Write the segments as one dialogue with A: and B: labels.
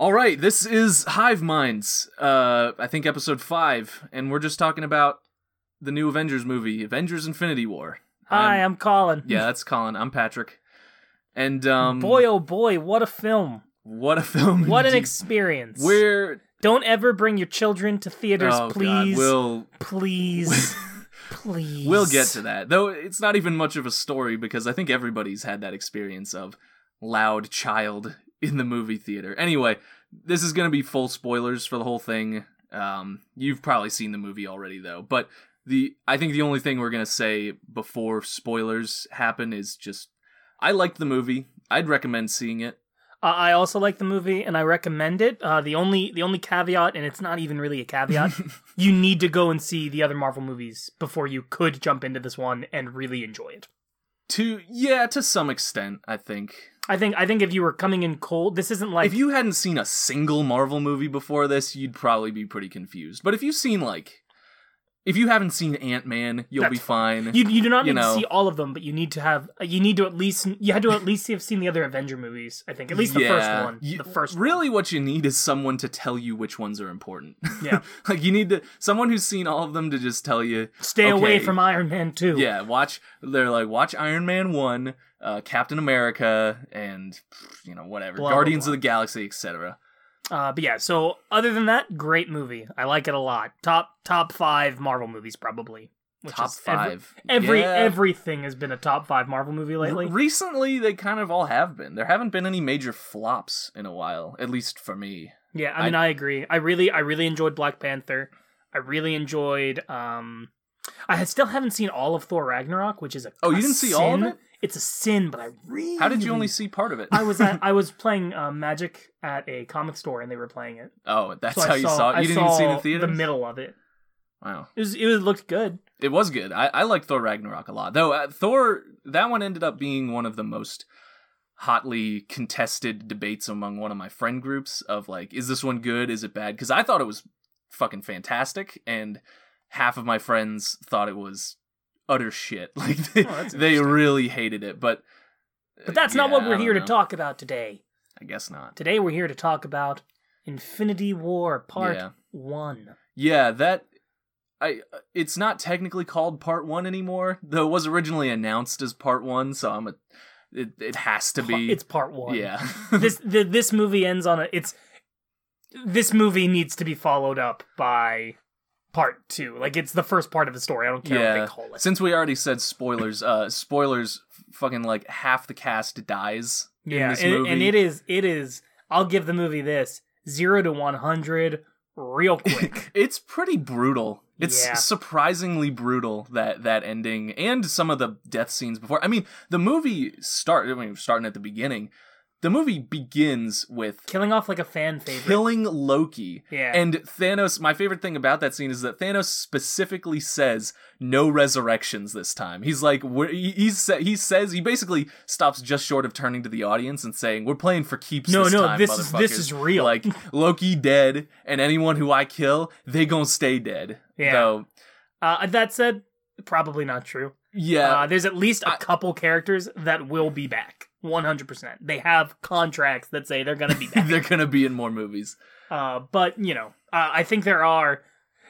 A: All right, this is Hive Minds. Uh, I think episode five, and we're just talking about the new Avengers movie, Avengers: Infinity War.
B: Hi,
A: I'm-
B: I'm Colin.
A: yeah, that's Colin. I'm Patrick. And um,
B: Boy, oh boy, what a film.
A: what a film!
B: What an experience.
A: We're
B: Don't ever bring your children to theaters,
A: oh, God,
B: please.
A: we'll
B: Please. please.
A: we'll get to that. Though it's not even much of a story because I think everybody's had that experience of loud child in the movie theater. Anyway, this is going to be full spoilers for the whole thing. Um, you've probably seen the movie already though, but the I think the only thing we're going to say before spoilers happen is just I liked the movie. I'd recommend seeing it.
B: Uh, I also like the movie and I recommend it. Uh, the only the only caveat, and it's not even really a caveat, you need to go and see the other Marvel movies before you could jump into this one and really enjoy it.
A: To yeah, to some extent, I think.
B: I think I think if you were coming in cold, this isn't like
A: if you hadn't seen a single Marvel movie before this, you'd probably be pretty confused. But if you've seen like if you haven't seen Ant Man, you'll
B: That's
A: be fine.
B: You, you do not
A: You
B: need
A: know.
B: to see all of them, but you need to have you need to at least you had to at least have seen the other Avenger movies. I think at least the first one.
A: You-
B: the first one.
A: really what you need is someone to tell you which ones are important.
B: Yeah.
A: like you need to someone who's seen all of them to just tell you
B: Stay away from Iron Man two.
A: Yeah, watch they're like watch Iron Man 1, uh, Captain America and you know whatever,
B: Blah, blah,
A: Guardians
B: blah.
A: of the Galaxy, etc.
B: Uh, but yeah. So other than that, great movie. I like it a lot. Top top five Marvel movies probably. Which
A: Top
B: is every-
A: 5.
B: Every,
A: Yeah.
B: everything has been a top five Marvel movie lately.
A: Recently, they kind of all have been. There haven't been any major flops in a while, at least for me.
B: Yeah, I mean, I, agree. I really, I really enjoyed Black Panther. I really enjoyed. um I still haven't seen all of Thor Ragnarok, which is a
A: Oh, you didn't see all of it?
B: It's a sin, but I really.
A: How did you only see part of it?
B: I was at, I was playing uh, Magic at a comic store, and they were playing it.
A: oh, that's
B: So I
A: how you saw it.
B: I
A: You didn't even see it in
B: saw. The middle of it.
A: Wow,
B: It was. It was, looked good.
A: it was good. I, I liked Thor Ragnarok a lot, though. Uh, Thor that one ended up being one of the most hotly contested debates among one of my friend groups of like, is this one good? Is it bad? Because I thought it was fucking fantastic, and half of my friends thought it was utter shit. Like oh, they,
B: Oh,
A: they really hated it, but.
B: But that's not what we're here to talk about today.
A: I guess not.
B: Today we're here to talk about Infinity War Part
A: Yeah.
B: One.
A: Yeah, that I it's not technically called part 1 anymore, though it was originally announced as part 1, so I'm a it, it has to be
B: It's Part One.
A: Yeah.
B: this the, this movie ends on a it's this movie needs to be followed up by part two like it's the first part of the story i don't care what
A: yeah.
B: they call it
A: Since we already said spoilers, uh spoilers fucking like half the cast dies in
B: yeah
A: this
B: and,
A: movie.
B: and it is it is i'll give the movie this zero to 100 real quick
A: it's pretty brutal. It's
B: Yeah.
A: surprisingly brutal that that ending and some of the death scenes before. I mean, the movie start. I mean, starting at the beginning, the movie begins with
B: killing off like a fan favorite
A: killing Loki.
B: Yeah.
A: And Thanos, my favorite thing about that scene is that Thanos specifically says no resurrections this time. He's like, we're, he, he's, he says, he basically stops just short of turning to the audience and saying, we're playing for keeps
B: No,
A: this
B: no,
A: time,
B: this is- this is real.
A: Like, Loki dead, and anyone who I kill, they gonna stay dead.
B: Yeah.
A: Though,
B: uh, that said probably not true
A: yeah.
B: uh, there's at least a
A: I-
B: couple characters that will be back 100% they have contracts that say they're gonna be back
A: they're gonna be in more movies.
B: Uh, but you know, uh, I think there are.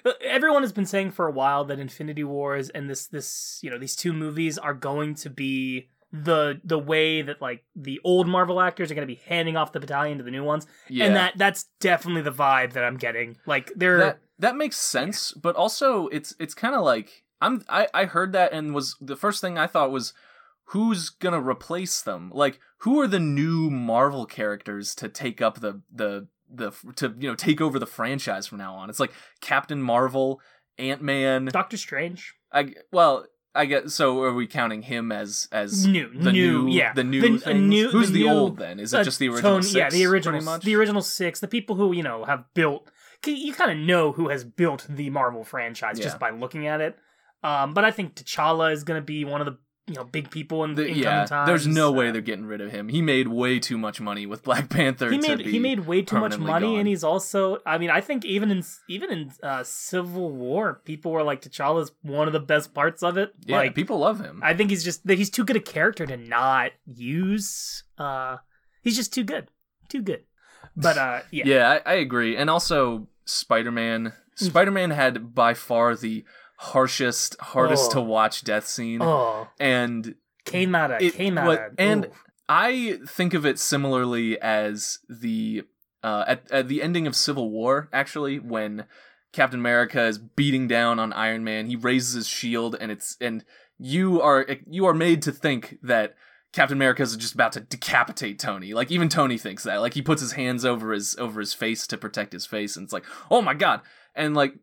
B: uh, Everyone has been saying for a while that Infinity Wars and this this you know these two movies are going to be the the way that like the old Marvel actors are going to be handing off the battalion to the new ones,
A: Yeah.
B: and that that's definitely the vibe that I'm getting. Like they're
A: that that makes sense but also it's it's kind of like i'm I, I heard that and was the first thing i thought was who's gonna replace them like who are the new marvel characters to take up the the the to you know take over the franchise from now on it's like captain marvel ant-man
B: Doctor Strange.
A: i well i get so are we counting him as as
B: New,
A: the
B: new,
A: new
B: yeah.
A: the new
B: The- new-
A: who's
B: the
A: the,
B: new-
A: old then is it
B: Uh,
A: just the original
B: Tony-
A: six,
B: yeah, the original, the original six, the people who you know have built. You kind of know who has built the Marvel franchise
A: Yeah.
B: just by looking at it. Um, but I think T'Challa is going to be one of the you know big people in,
A: The- yeah,
B: times.
A: there's no way
B: Uh,
A: they're getting rid of him. He made way too much money with Black Panther.
B: he made he made way too much money,
A: gone.
B: and he's also. I mean, I think even in even in uh, Civil War, people were like T'Challa's one of the best parts of it.
A: yeah,
B: like
A: people love him.
B: I think he's just that he's too good a character to not use. Uh, he's just too good, too good. But uh, yeah,
A: Yeah, I, I agree. And also, Spider Man. Spider Man had by far the harshest, hardest
B: Oh.
A: to watch death scene.
B: Oh,
A: And
B: came out of
A: It-
B: came out of
A: and-
B: ooh.
A: I think of it similarly as the uh, at at the ending of Civil War. Actually, when Captain America is beating down on Iron Man, he raises his shield, and it's and you are you are made to think that Captain America is just about to decapitate Tony. Like even Tony thinks that. Like he puts his hands over his over his face to protect his face, and it's like, oh my god. And like,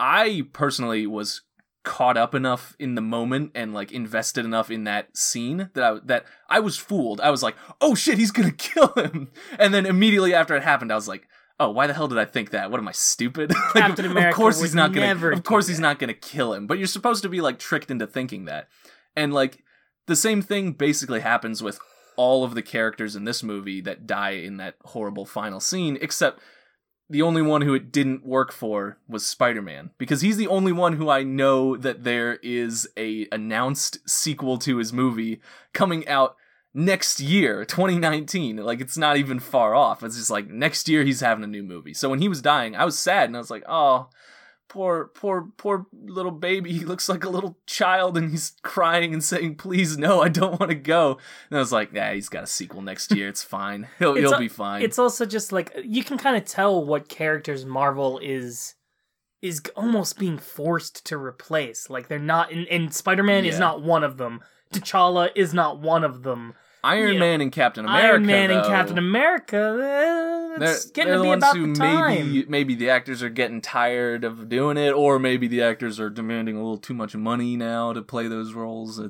A: I personally was caught up enough in the moment and like invested enough in that scene that I that I was fooled. I was like, "Oh shit, he's going to kill him." And then immediately after it happened, I was like, "Oh, why the hell did I think that? What am I stupid?" Like,
B: Captain
A: of-
B: America
A: Of course he's not going to Of course he's not going to kill him. But you're supposed to be like tricked into thinking that. And like the same thing basically happens with all of the characters in this movie that die in that horrible final scene except the only one who it didn't work for was Spider-Man because he's the only one who I know that there is a announced sequel to his movie coming out next year, 2019. Like it's not even far off. It's just like next year he's having a new movie. So when he was dying, I was sad and I was like, "Oh, poor poor poor little baby. He looks like a little child and he's crying and saying, "Please no, I don't want to go." And I was like, "Yeah, he's got a sequel next year. It's fine. He'll
B: It's
A: he'll
B: a-
A: be fine."
B: it's also just like you can kind of tell what characters Marvel is is almost being forced to replace. Like they're not, and, and Spider Man is not one of them. T'Challa is not one of them.
A: Iron
B: know,
A: Man and Captain America.
B: Iron Man and Captain America,
A: They're,
B: it's getting
A: they're
B: to
A: the
B: be
A: ones
B: about
A: who
B: the time.
A: maybe maybe the actors are getting tired of doing it, or maybe the actors are demanding a little too much money now to play those roles.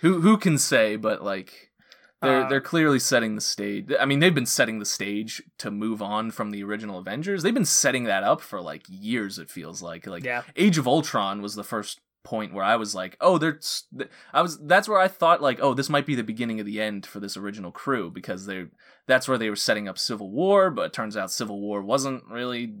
A: Who who can say? But like they're
B: Uh,
A: they're clearly setting the stage. I mean, they've been setting the stage to move on from the original Avengers. They've been setting that up for like years. It feels like like
B: yeah,
A: Age of Ultron was the first point where I was like, oh, there's, I was, that's where I thought like, oh, this might be the beginning of the end for this original crew because they, that's where they were setting up Civil War, but it turns out Civil War wasn't really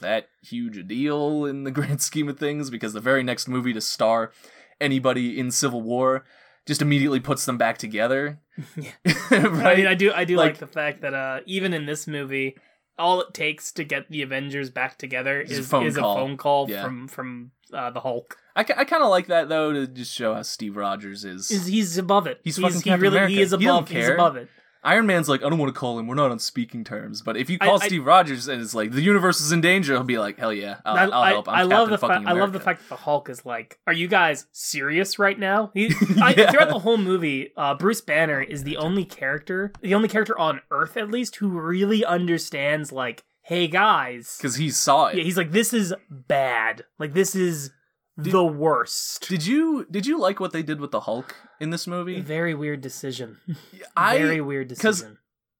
A: that huge a deal in the grand scheme of things because the very next movie to star anybody in Civil War just immediately puts them back together.
B: Yeah.
A: right?
B: I mean, I do, I do like,
A: Like-
B: the fact that uh, even in this movie, all it takes to get the Avengers back together
A: Is a phone
B: is
A: call.
B: a phone call
A: Yeah.
B: from from uh, the Hulk.
A: I, I kind of like that though to just show how Steve Rogers is.
B: Is he's above it?
A: He's fucking
B: he
A: Captain
B: really
A: America.
B: he is
A: He
B: above. he's above it.
A: Iron Man's like, I don't want to call him. We're not on speaking terms. But if you call
B: I-
A: Steve Rogers and it's like the universe is in danger, he'll be like, hell yeah, I'll,
B: I,
A: I'll help. I'm
B: I love the
A: fucking
B: fact. I love the fact that the Hulk is like, "Are you guys serious right now?" He, I,
A: Yeah.
B: throughout the whole movie, uh, Bruce Banner is the only character, the only character on Earth at least, who really understands like, "Hey guys,
A: because he saw it.
B: yeah." He's like, "This is bad. Like this is the worst."
A: Did you did you like what they did with the Hulk in this movie?
B: Very weird decision.
A: I
B: Very weird decision.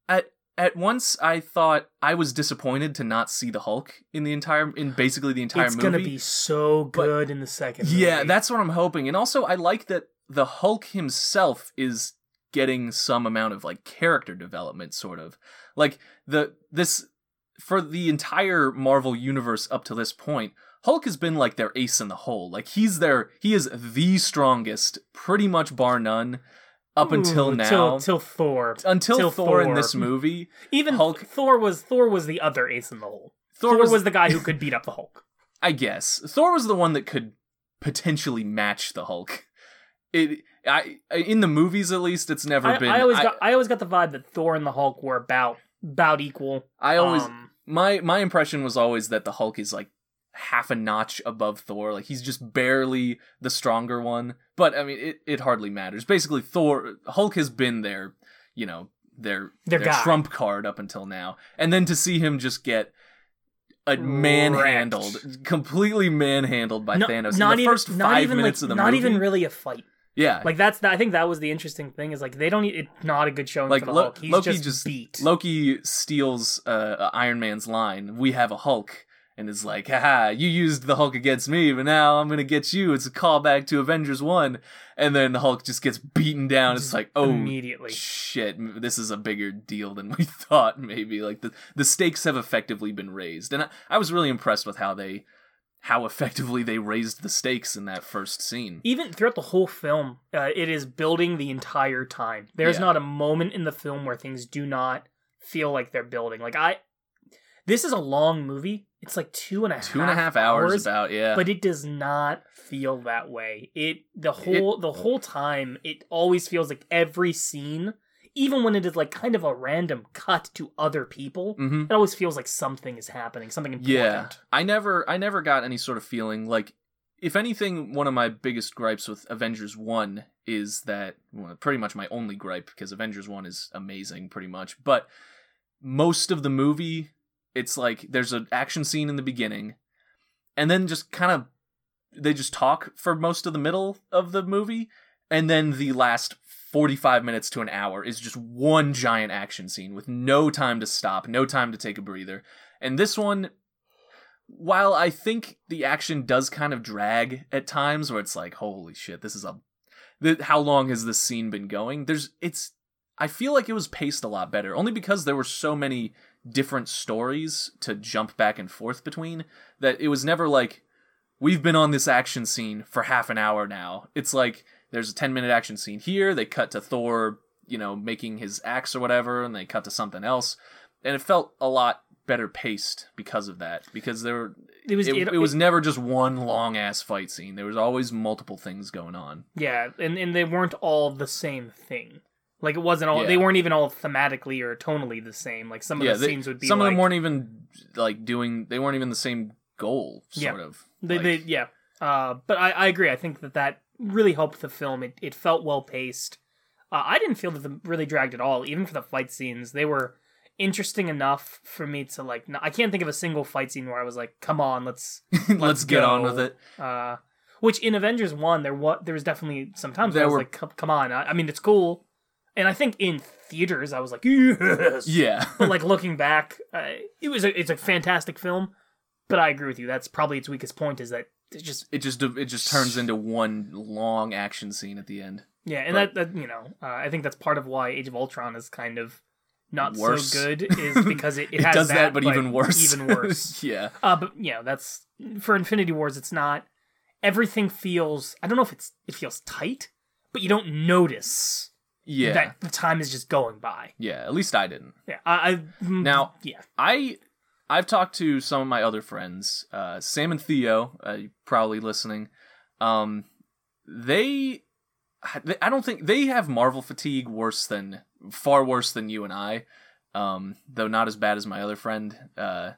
A: at at once I thought I was disappointed to not see the Hulk in the entire in basically the entire
B: It's
A: movie.
B: It's gonna be so
A: But-
B: good in the second.
A: Yeah,
B: movie.
A: that's what I'm hoping. And also I like that the Hulk himself is getting some amount of like character development sort of. Like the this for the entire Marvel universe up to this point, Hulk has been like their ace in the hole. Like he's their he is the strongest pretty much bar none up until now.
B: till, till Thor.
A: until
B: till
A: Thor, in this movie,
B: Even
A: Hulk-
B: Thor was Thor was the other ace in the hole.
A: Thor,
B: Thor,
A: was,
B: was, the guy who could beat up the Hulk.
A: I guess Thor was the one that could potentially match the Hulk. It I in the movies at least it's never
B: I,
A: been.
B: I always
A: I,
B: got I always got the vibe that Thor and the Hulk were about about equal.
A: I always
B: Um,
A: my my impression was always that the Hulk is like half a notch above Thor. Like he's just barely the stronger one. But I mean, it it hardly matters. Basically, Thor Hulk has been their you know their
B: Their
A: their trump card up until now, and then to see him just get. A manhandled, completely manhandled by
B: no-
A: Thanos
B: not
A: in the
B: even,
A: first five
B: even
A: minutes
B: like,
A: of the
B: not
A: movie.
B: even really a fight.
A: Yeah,
B: Like that's the, I think that was the interesting thing is like they don't. It's not a good showing
A: Like,
B: for the
A: Lo-
B: Hulk. He's
A: Loki
B: just,
A: just-
B: beat.
A: Loki steals uh, Iron Man's line, "We have a Hulk," and is like, "Haha, you used the Hulk against me, but now I'm gonna get you." It's a callback to Avengers One, and then the Hulk just gets beaten down. It's like, oh
B: immediately.
A: shit, this is a bigger deal than we thought. Maybe like the the stakes have effectively been raised, and I, I was really impressed with how they how effectively they raised the stakes in that first scene.
B: even throughout the whole film, uh, it is building the entire time. There's
A: Yeah.
B: not a moment in the film where things do not feel like they're building. Like I, This is a long movie. It's like two and a two half
A: Two and a half hours, about yeah.
B: but it does not feel that way. It the whole the whole time it always feels like every scene, even when it is like kind of a random cut to other people,
A: hmm
B: it always feels like something is happening, something important.
A: Yeah, I never, I never got any sort of feeling like, if anything, one of my biggest gripes with Avengers One is that, well, pretty much my only gripe because Avengers One is amazing, pretty much. But most of the movie, it's like there's an action scene in the beginning, and then just kind of they just talk for most of the middle of the movie, and then the last 45 minutes to an hour is just one giant action scene with no time to stop, no time to take a breather. And this one, while I think the action does kind of drag at times, where it's like, holy shit, this is a. th- How long has this scene been going? There's, it's. I feel like it was paced a lot better, only because there were so many different stories to jump back and forth between that it was never like, we've been on this action scene for half an hour now. It's like there's a 10 minute action scene here, they cut to Thor, you know, making his axe or whatever, and they cut to something else. And it felt a lot better paced because of that. Because there were
B: It was
A: it,
B: it,
A: it was never just one long ass fight scene. There was always multiple things going on.
B: yeah, and and they weren't all the same thing. Like it wasn't all.
A: Yeah.
B: They weren't even all thematically or tonally the same. Like some of
A: yeah,
B: the
A: they-
B: scenes would be.
A: some
B: like,
A: of them weren't even like doing. They weren't even the same goal.
B: Yeah.
A: Sort of.
B: They,
A: Like,
B: they, yeah. Uh, but I, I agree. I think that that really helped the film. It, it felt well paced. Uh, I didn't feel that the really dragged at all, even for the fight scenes. They were interesting enough for me to like. I can't think of a single fight scene where I was like, "Come on, let's."
A: let's, get on with it.
B: Uh, which in Avengers One, there was there was definitely some times where
A: There
B: I was
A: were-
B: like, "Come- "Come on!" I, I mean, it's cool, and I think in theaters I was like, "Yes."
A: Yeah.
B: but like looking back, uh, it was a, it's a fantastic film. But I agree with you. That's probably its weakest point. Is that it just
A: it just it just turns into one long action scene at the end.
B: Yeah, and
A: But-
B: that, that you know, uh, I think that's part of why Age of Ultron is kind of not
A: Worse.
B: so good is because it, it,
A: It,
B: has
A: does
B: that,
A: that, but, even worse.
B: even worse.
A: yeah.
B: uh, but you know, that's for Infinity Wars. It's not everything feels. I don't know if it's it feels tight, but you don't notice
A: Yeah.
B: that the time is just going by.
A: yeah. At least I didn't.
B: Yeah, I, I mm,
A: Now-
B: yeah,
A: I I've talked to some of my other friends, uh, Sam and Theo, uh, probably listening. Um, they, I don't think they have Marvel fatigue worse than far worse than you and I. Um, though not as bad as my other friend. Uh,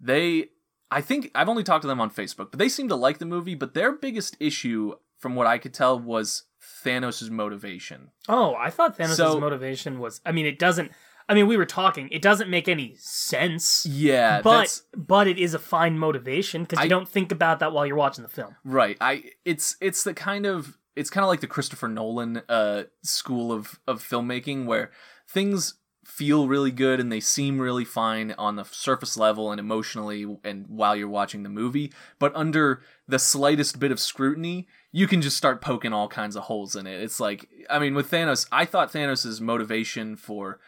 A: they, I think I've only talked to them on Facebook, but they seem to like the movie. But their biggest issue, from what I could tell, was Thanos' motivation.
B: Oh, I thought Thanos'
A: So-
B: motivation was. I mean, it doesn't. I mean, we were talking. It doesn't make any sense.
A: Yeah,
B: but
A: that's
B: but it is a fine motivation because
A: I-
B: you don't think about that while you're watching the film.
A: Right. I it's it's the kind of it's kind of like the Christopher Nolan uh school of of filmmaking where things feel really good and they seem really fine on the surface level and emotionally and while you're watching the movie, but under the slightest bit of scrutiny, you can just start poking all kinds of holes in it. It's like I mean with Thanos, I thought Thanos' motivation for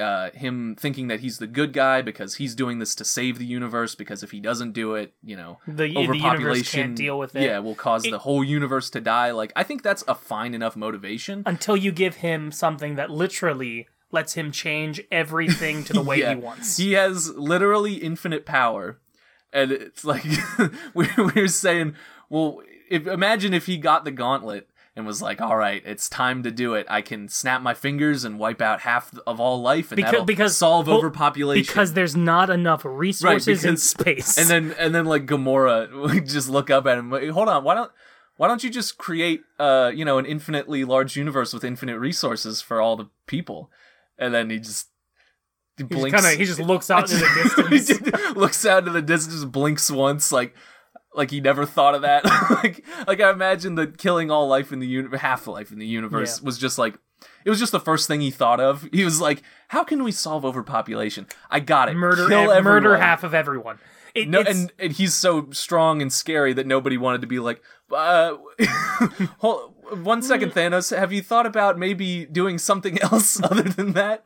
A: uh, him thinking that he's the good guy because he's doing this to save the universe because if he doesn't do it, you know,
B: The, the universe
A: overpopulation
B: can't deal with it.
A: yeah will cause
B: It-
A: the whole universe to die like i think that's a fine enough motivation
B: Until you give him something that literally lets him change everything to the way
A: Yeah.
B: he wants.
A: he has literally infinite power and it's like we we were saying well if, imagine if he got the gauntlet and was like all right it's time to do it i can snap my fingers and wipe out half of all life and
B: Because- because-
A: solve
B: well,
A: overpopulation
B: because there's not enough resources in
A: because-
B: space.
A: and then and then like Gamora would just look up at him. like, Hold on, why don't why don't you just create uh you know an infinitely large universe with infinite resources for all the people? And then he just he
B: just
A: blinks.
B: kind of he just looks out into the distance.
A: just looks out into the distance, blinks once, like like he never thought of that. like like I imagine that killing all life in the uni- half life in the universe
B: Yeah.
A: was just like it was just the first thing he thought of. He was like, "How can we solve overpopulation? I got it.
B: murder
A: Kill
B: ev- murder half of everyone. It,
A: No, and, and he's so strong and scary that nobody wanted to be like, uh, hold, one second, Thanos. Have you thought about maybe doing something else other than that?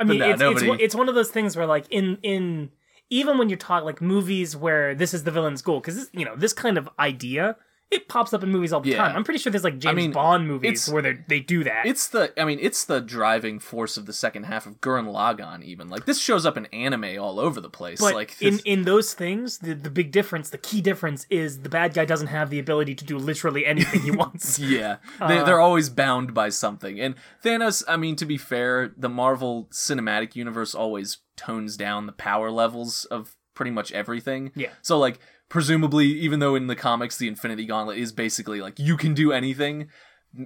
B: I mean,
A: no,
B: it's, it's it's one of those things where like in in even when you talk like movies where this is the villain's goal because you know this kind of idea it pops up in movies all the
A: Yeah.
B: time. I'm pretty sure there's like James
A: mean,
B: Bond movies where they they do that.
A: It's the I mean, it's the driving force of the second half of Gurren Lagann even. Like this shows up in anime all over the place.
B: but
A: like
B: in in those things, the the big difference, the key difference is the bad guy doesn't have the ability to do literally anything he wants.
A: Yeah, they,
B: Uh,
A: they're always bound by something. And Thanos, I mean, to be fair, the Marvel Cinematic Universe always tones down the power levels of pretty much everything.
B: Yeah.
A: So, like, presumably, even though in the comics the Infinity Gauntlet is basically like you can do anything,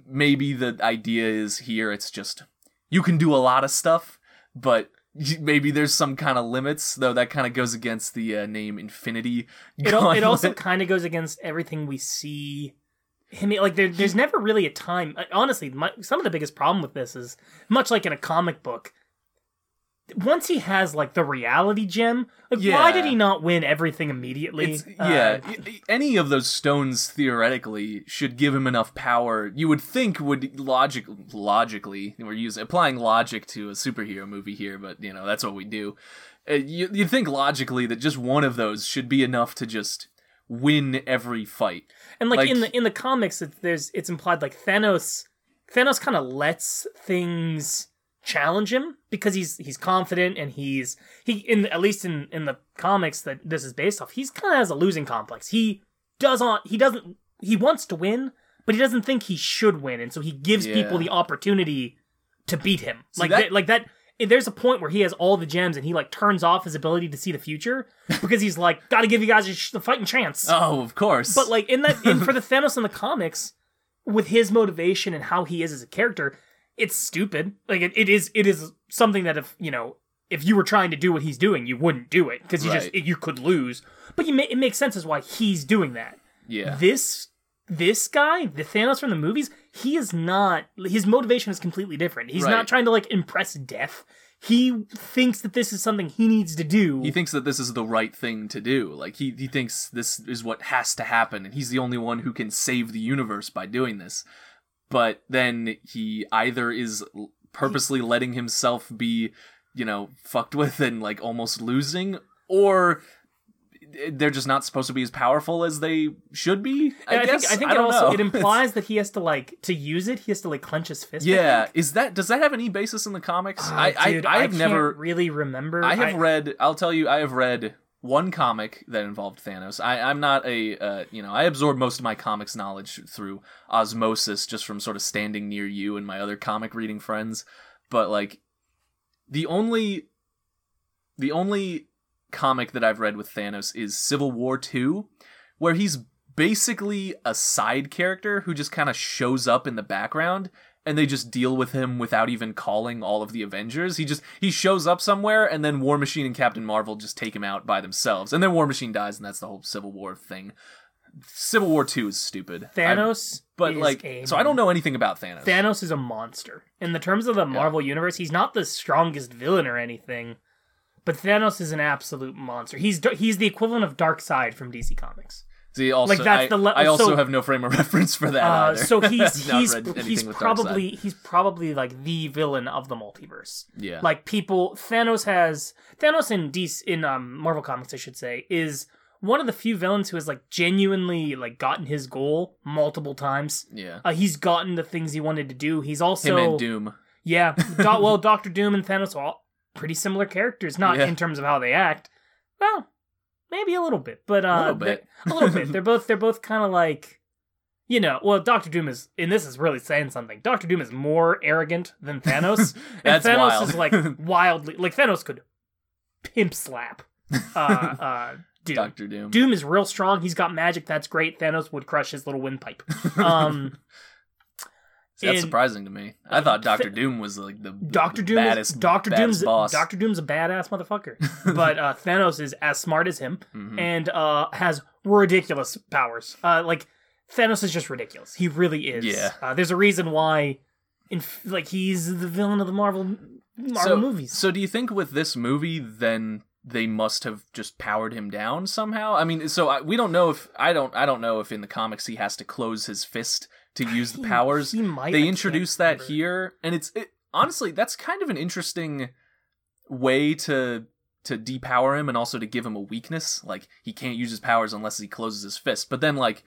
A: maybe the idea is here it's just you can do a lot of stuff, but maybe there's some kind of limits, though that kind of goes against the uh, name Infinity
B: It, al- it also kind of goes against everything we see. I mean, like there, there's never really a time uh, honestly my, some of the biggest problem with this is much like in a comic book once he has like the reality gem like why did he not win everything immediately
A: It's,
B: Uh,
A: yeah, y- any of those stones theoretically should give him enough power. You would think would logic logically we're using applying logic to a superhero movie here, but you know that's what we do. Uh, you you think logically that just one of those should be enough to just win every fight.
B: and like, in the in the comics it, there's it's implied like thanos thanos kind of lets things challenge him because he's he's confident and he's he in at least in in the comics that this is based off he's kind of has a losing complex. He doesn't he doesn't he wants to win but he doesn't think he should win and so he gives people the opportunity to beat him. Like
A: that-
B: that, like that there's a point where he has all the gems and he like turns off his ability to see the future because he's like got to give you guys a, sh- a fighting chance.
A: Oh, of course.
B: but like in that, in for the Thanos in the comics, with his motivation and how he is as a character, it's stupid. Like it, it is, it is something that if you know, if you were trying to do what he's doing, you wouldn't do it because you just
A: Right.
B: you could lose. But you ma- it makes sense as why he's doing that.
A: yeah.
B: This this guy, the Thanos from the movies, he is not. His motivation is completely different. He's
A: Right.
B: not trying to like impress death. He thinks that this is something he needs to do.
A: he thinks that this is the right thing to do. Like he he thinks this is what has to happen and he's the only one who can save the universe by doing this. But then he either is purposely letting himself be, you know, fucked with and like almost losing or they're just not supposed to be as powerful as they should be. I,
B: And I,
A: guess
B: think I think it also
A: know.
B: it implies that he has to like to use it. He has to like clench his fist.
A: Yeah, is that does that have any basis in the comics?
B: Oh,
A: I,
B: dude,
A: I I have never
B: really remember.
A: I have read. I'll tell you. I have read one comic that involved Thanos. I, I'm not a. Uh, you know, I absorb most of my comics knowledge through osmosis, just from sort of standing near you and my other comic reading friends. But like, the only, the only comic that I've read with Thanos is Civil War Two, where he's basically a side character who just kind of shows up in the background and they just deal with him without even calling all of the Avengers. He just he shows up somewhere and then War Machine and Captain Marvel just take him out by themselves. And then War Machine dies and that's the whole Civil War thing. Civil War 2 is stupid.
B: Thanos.
A: but
B: is
A: like
B: a
A: so I don't know anything about Thanos.
B: Thanos is a monster. In the terms of the Marvel universe, he's not the strongest villain or anything, but Thanos is an absolute monster. He's he's the equivalent of Darkseid from DC Comics.
A: See, also,
B: like, that's
A: I,
B: the le-
A: I also
B: so-
A: have no frame of reference for that
B: Uh, so he's he's he's probably he's probably like the villain of the multiverse.
A: yeah.
B: Like people, Thanos has Thanos in DC in um, Marvel comics, I should say, is one of the few villains who has like genuinely like gotten his goal multiple times.
A: yeah.
B: Uh, he's gotten the things he wanted to do. He's also
A: Him and Doom.
B: yeah. Do- well, Doctor Doom and Thanos are all pretty similar characters, not
A: Yeah.
B: in terms of how they act. Well, maybe a little bit, but uh,
A: little bit.
B: a little bit. They're both they're both kind of like. You know, well, Doctor Doom is, and this is really saying something. Doctor Doom is more arrogant than Thanos, and Thanos
A: wild.
B: is like wildly, like Thanos could pimp slap uh, uh, Doom.
A: Doctor Doom.
B: Doom is real strong. He's got magic. That's great. Thanos would crush his little windpipe. Um,
A: See, that's
B: in-
A: surprising to me. I thought Doctor
B: Th-
A: Doom was like the
B: Doctor Doom
A: baddest,
B: is Doctor
A: baddest
B: Doom's
A: boss.
B: Doctor Doom's a badass motherfucker, but uh, Thanos is as smart as him
A: Mhm.
B: and uh, has ridiculous powers. Uh, like Thanos is just ridiculous. He really is.
A: Yeah.
B: Uh, there's a reason why, in like he's the villain of the Marvel Marvel
A: so,
B: movies.
A: So do you think with this movie, then they must have just powered him down somehow? I mean, so I, we don't know if I don't I don't know if in the comics he has to close his fist to use the powers.
B: He might.
A: They introduce that
B: remember.
A: here, and it's it, honestly that's kind of an interesting way to to depower him and also to give him a weakness. Like he can't use his powers unless he closes his fist. But then like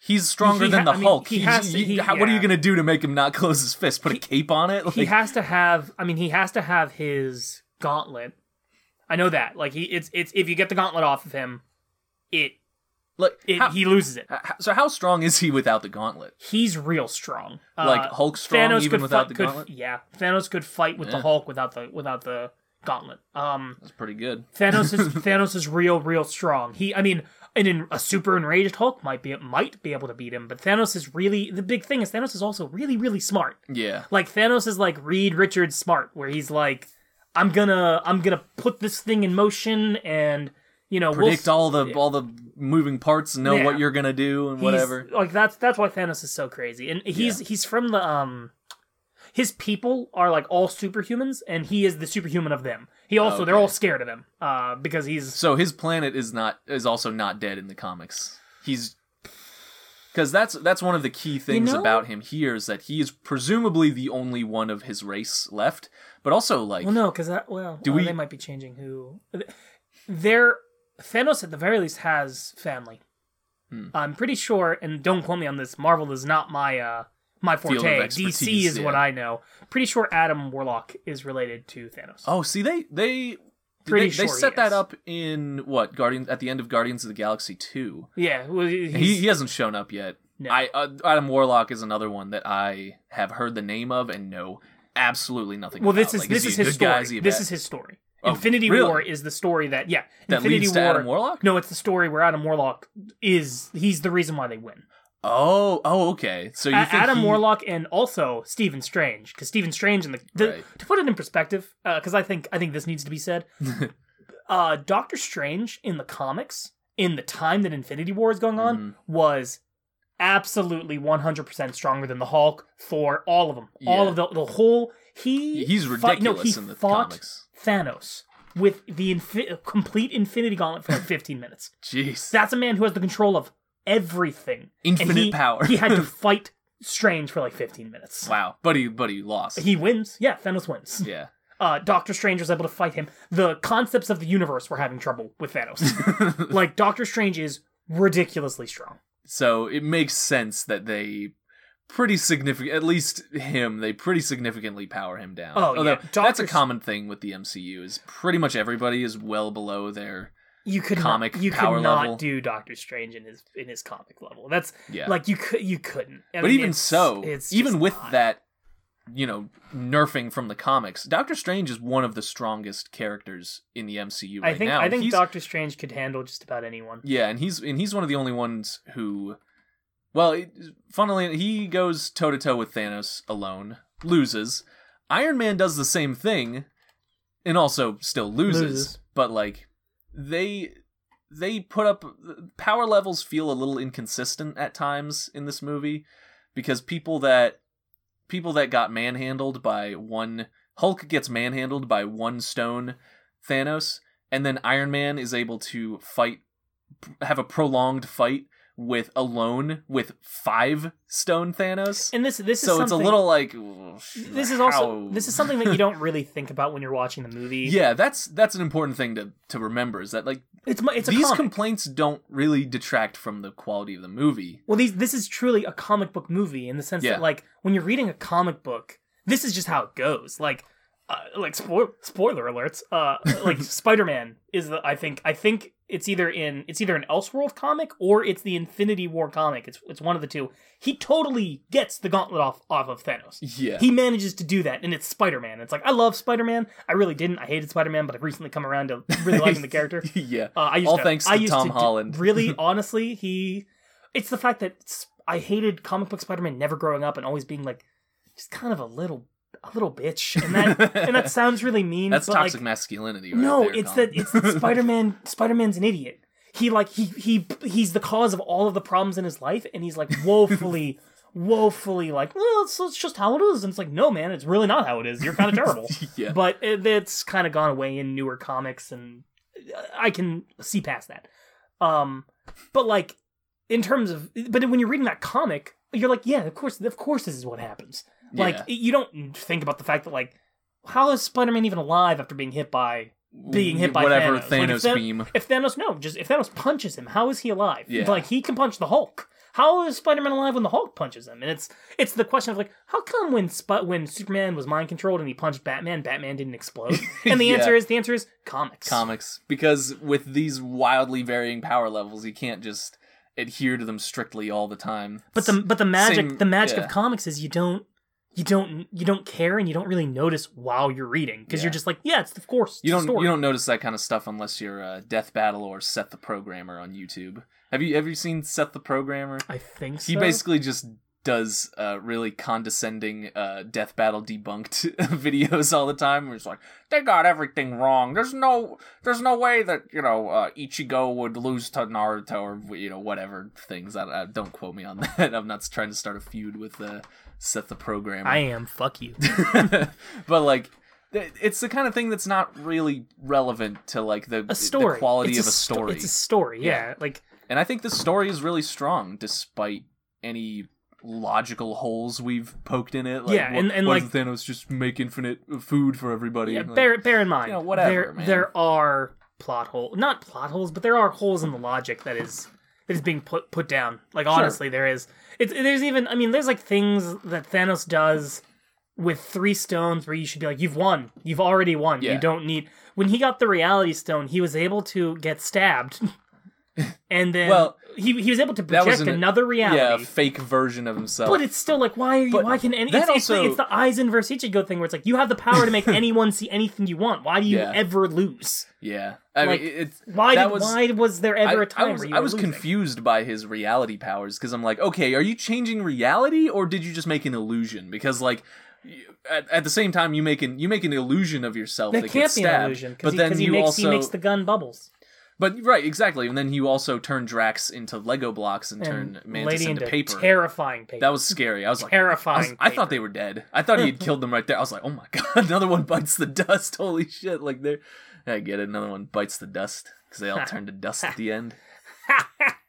A: He's stronger
B: He
A: than
B: ha-
A: the
B: I mean,
A: Hulk.
B: he has to- he-
A: how- What are you gonna do to make him not close his fist? Put a cape on it?
B: he has to have i mean he has to have his gauntlet i know that like he it's it's if you get the gauntlet off of him it
A: like,
B: it
A: how-
B: he loses it
A: h- so how strong is he without the gauntlet?
B: he's real strong
A: Like
B: Uh,
A: Hulk strong
B: Thanos
A: even without
B: fight,
A: the
B: could,
A: gauntlet?
B: yeah Thanos could fight with the Hulk without the without the gauntlet um
A: That's pretty good.
B: Thanos is Thanos is real real strong he I mean and in a super enraged Hulk might be might be able to beat him but Thanos is really the big thing is Thanos is also really really smart
A: Yeah.
B: like Thanos is like Reed Richards smart, where he's like, I'm gonna I'm gonna put this thing in motion and you know
A: Predict
B: we'll,
A: all the all the moving parts and know
B: Yeah.
A: what you're gonna do and
B: he's-
A: whatever.
B: Like that's that's why Thanos is so crazy, and he's he's from the um. His people are like all superhumans, and he is the superhuman of them. He also they're all scared of him, uh, because he's
A: So his planet is not is also not dead in the comics. He's because that's that's one of the key things
B: know-
A: about him here is that he is presumably the only one of his race left, but also like
B: well no, because that well
A: Do
B: uh,
A: we-
B: they might be changing who. They're Thanos at the very least has family.
A: Hmm.
B: I'm pretty sure, and don't quote me on this. Marvel is not my uh my forte. DC is what. I know. Pretty sure Adam Warlock is related to Thanos.
A: oh see they they
B: Pretty
A: they,
B: sure
A: they set that up in what Guardians at the end of Guardians of the Galaxy two.
B: Yeah, well,
A: He he hasn't shown up yet.
B: No.
A: I uh, Adam Warlock is another one that I have heard the name of and know absolutely nothing.
B: well,
A: about.
B: this is
A: Like,
B: this
A: he
B: is his story.
A: Is
B: This is his story.
A: Oh,
B: Infinity
A: really?
B: War is the story that yeah.
A: that
B: Infinity
A: leads to
B: War.
A: Adam Warlock.
B: No, it's the story where Adam Warlock is he's the reason why they win.
A: Oh, oh, okay. So you
B: A- Adam
A: he-
B: Warlock and also Stephen Strange because Stephen Strange and the, the
A: Right.
B: to put it in perspective because I think I think this needs to be said. uh, Doctor Strange in the comics in the time that Infinity War is going on
A: Mhm.
B: was absolutely 100% stronger than the Hulk, Thor, all of them. All of the the whole he
A: He's
B: fought- no,
A: ridiculous
B: he
A: in the
B: fought
A: comics.
B: Thanos with the infi- complete Infinity Gauntlet for like 15 minutes.
A: Jeez.
B: That's a man who has the control of everything.
A: Infinite
B: he-
A: power.
B: he had to fight Strange for like 15 minutes.
A: wow. But he but he lost.
B: He wins. Yeah, Thanos wins.
A: yeah.
B: Uh, Doctor Strange was able to fight him. The concepts of the universe were having trouble with Thanos. like, Doctor Strange is ridiculously strong.
A: so it makes sense that they pretty significant at least him they pretty significantly power him down
B: Oh, yeah.
A: Although that's a common thing with the mcu is pretty much everybody is well below their
B: You could
A: Comic
B: not, you
A: power
B: could not
A: level.
B: do Doctor Strange in his in his comic level. That's
A: yeah
B: like you could you couldn't. I
A: but
B: mean,
A: even
B: it's-
A: so
B: it's
A: even with
B: not.
A: that you know nerfing from the comics doctor strange is one of the strongest characters in the mcu right
B: I think
A: now
B: I think
A: He's-
B: Doctor Strange could handle just about anyone.
A: Yeah, and he's and he's one of the only ones who, well, funnily he goes toe to toe with Thanos alone, loses. Iron Man does the same thing, and also still loses.
B: Loses.
A: But like they they put up power levels feel a little inconsistent at times in this movie because people that people that got manhandled by one Hulk gets manhandled by one stone Thanos and then Iron Man is able to fight have a prolonged fight with alone with five stone Thanos.
B: And this this is
A: so it's a little like
B: this is also this is something that you don't really think about when you're watching the movie.
A: yeah that's that's an important thing to to remember is that like
B: it's it's
A: these complaints don't really detract from the quality of the movie
B: Well, these this is truly a comic book movie in the sense
A: Yeah.
B: that like when you're reading a comic book, this is just how it goes. Like, uh, like spoil- spoiler alerts. Uh, like Spider Man is the I think I think it's either in it's either an Elseworld comic or it's the Infinity War comic. It's it's one of the two. He totally gets the gauntlet off off of Thanos.
A: yeah
B: He manages to do that, and it's Spider Man. It's like I love Spider Man. I really didn't. I hated Spider Man, but I've recently come around to really liking the character.
A: yeah
B: Uh, I used
A: All
B: to,
A: thanks
B: I
A: to
B: used
A: Tom
B: to do-
A: Holland.
B: really, honestly, he. It's the fact that I hated comic book Spider-Man never growing up and always being like, just kind of a little, a little bitch, and that and that sounds really mean.
A: that's toxic
B: like,
A: masculinity right
B: no,
A: there,
B: it's
A: Colin.
B: that it's that Spider-Man. Spider-Man's an idiot. He like he he he's the cause of all of the problems in his life, and he's like woefully. woefully like well it's, it's just how it is and it's like no man it's really not how it is you're kind of terrible
A: yeah
B: but it, it's kind of gone away in newer comics and i can see past that um but like in terms of but when you're reading that comic you're like yeah of course of course this is what happens like
A: Yeah.
B: you don't think about the fact that like how is spider-man even alive after being hit by being hit by
A: whatever
B: Thanos. Like, if
A: Thanos beam
B: if Thanos no, just if Thanos punches him, how is he alive?
A: Yeah.
B: Like he can punch the Hulk. how is Spider-Man alive when the Hulk punches him? And it's it's the question of like, how come when Sp- when Superman was mind controlled and he punched Batman, Batman didn't explode? And the
A: Yeah.
B: answer is the answer is comics.
A: comics because with these wildly varying power levels, you can't just adhere to them strictly all the time.
B: But the but the magic
A: Same-
B: the magic
A: yeah.
B: of comics is you don't you don't you don't care and you don't really notice while you're reading because
A: Yeah.
B: you're just like yeah it's of course
A: you don't
B: story.
A: you don't notice that kind of stuff unless you're uh, Death Battle or Seth the Programmer on YouTube. Have you have you seen Seth the Programmer?
B: I think so.
A: He basically just does uh, really condescending uh, death battle debunked videos all the time. Where it's like they got everything wrong. There's no, there's no way that you know uh, Ichigo would lose to Naruto or you know whatever things. I, I don't quote me on that. I'm not trying to start a feud with uh, Seth the programmer.
B: I am fuck you.
A: but like. It's the kind of thing that's not really relevant to like the
B: A story.
A: the quality
B: It's
A: of a
B: sto-
A: story.
B: it's a story. Yeah, like
A: And I think the story is really strong, despite any logical holes we've poked in it. Like,
B: Yeah, and- and, like-
A: Thanos just make infinite food for everybody.
B: yeah,
A: Like,
B: bear bear in mind.
A: you know, whatever,
B: there there are plot holes, not plot holes, but there are holes in the logic that is that is being put put down. Like honestly, there is. It's there's even I mean there's like things that Thanos does with three stones where you should be like you've won, you've already won.
A: Yeah.
B: You don't need. When he got the Reality Stone, he was able to get stabbed, and then
A: Well,
B: he he was able to project
A: an-
B: another reality.
A: yeah, a fake version of himself.
B: But it's still like, why are you? Why can any? It's, it's, the,
A: also-
B: it's the Aizen versus Ichigo thing, where it's like you have the power to make anyone see anything you want. Why do you
A: Yeah.
B: ever lose?
A: yeah, I
B: like,
A: mean, it's
B: Why did?
A: was-
B: why was there ever
A: I,
B: a time
A: I was,
B: where you
A: I was
B: losing?
A: confused by his reality powers because I'm like, okay, are you changing reality or did you just make an illusion? Because like. At, at the same time, you make an you make an illusion of yourself
B: That
A: that,
B: can't be an illusion because
A: but
B: he, he makes
A: also
B: he makes the gun bubbles
A: But right, exactly, and then you also turn Drax into Lego blocks and, turn
B: and
A: Mantis
B: Lady
A: into,
B: into
A: paper.
B: terrifying paper.
A: that was scary. I was like,
B: terrifying.
A: I, was- I thought they were dead. I thought he had killed them right there. I was like, oh my god, another one bites the dust. Holy shit! Like they're, I get it. Another one bites the dust because they all turn to dust at the end.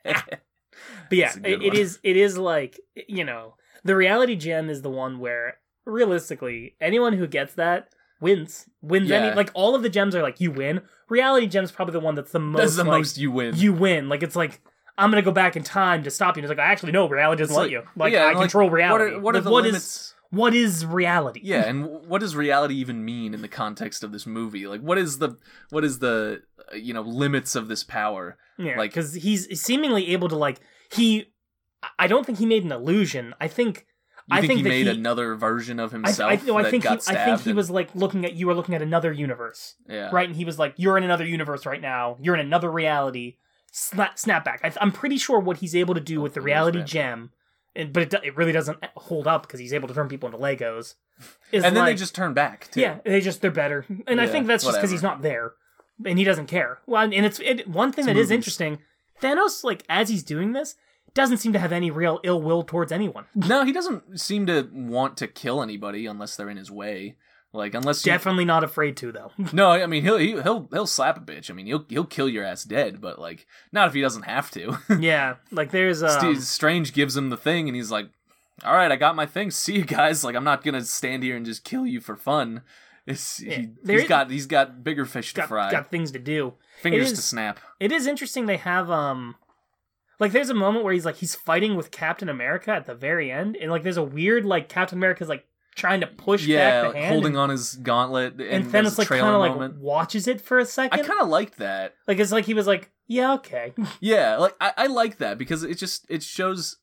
B: But yeah,
A: That's a good
B: it, it is. It is like you know, the reality gem is the one where realistically, anyone who gets that wins. Wins any like all of the gems are like you win. Reality gem's probably the one that's the most
A: That's the
B: like,
A: most you win.
B: you win. Like it's like I'm gonna go back in time to stop you. And it's like I actually no, reality doesn't
A: It's
B: let
A: like-
B: you. Like
A: yeah,
B: I
A: like,
B: control
A: what
B: reality.
A: are, what are
B: Like,
A: the
B: what is- what is reality?
A: Yeah, and what does reality even mean in the context of this movie? Like, what is the what is the you know limits of this power?
B: Yeah,
A: Like-
B: because he's seemingly able to like he. I don't think he made an illusion. I think
A: You
B: I
A: think,
B: think
A: he made
B: he-
A: another version of
B: I,
A: himself
B: I, no, I think he, I think he
A: and-
B: was like looking at you were looking at another universe,
A: yeah.
B: right? And he was like, "You're in another universe right now. You're in another reality." Snap, snap back. I, I'm pretty sure what he's able to do oh, with the reality gem, and, but it, it really doesn't hold up because he's able to turn people into Legos. Is
A: And then
B: like,
A: they just turn back too.
B: yeah, they just they're better, and I think that's just because he's not there, and he doesn't care. Well, and it's it, one thing
A: It's
B: that is
A: movies.
B: interesting. Thanos, like as he's doing this, doesn't seem to have any real ill will towards anyone.
A: No, he doesn't seem to want to kill anybody unless they're in his way. Like unless you,
B: Definitely not afraid to though.
A: no, I mean he'll he- he'll he'll slap a bitch. I mean he'll he'll kill your ass dead, but like not if he doesn't have to.
B: yeah, like there's um,
A: Strange gives him the thing, and he's like, "All right, I got my thing. See you guys. Like I'm not gonna stand here and just kill you for fun. It's
B: Yeah,
A: he,
B: is-
A: got he's got bigger fish to fry,
B: got things to do.
A: fingers
B: it
A: to snap.
B: It is interesting they have um like there's a moment where he's like he's fighting with Captain America at the very end and like there's a weird like Captain America's like trying to push
A: Yeah,
B: back the hand
A: holding
B: and,
A: on his gauntlet, and,
B: and Thanos like kind of like watches it for a second.
A: I kind of liked that.
B: like it's like he was like, "Yeah, okay."
A: Yeah, like I, I like that because it just it shows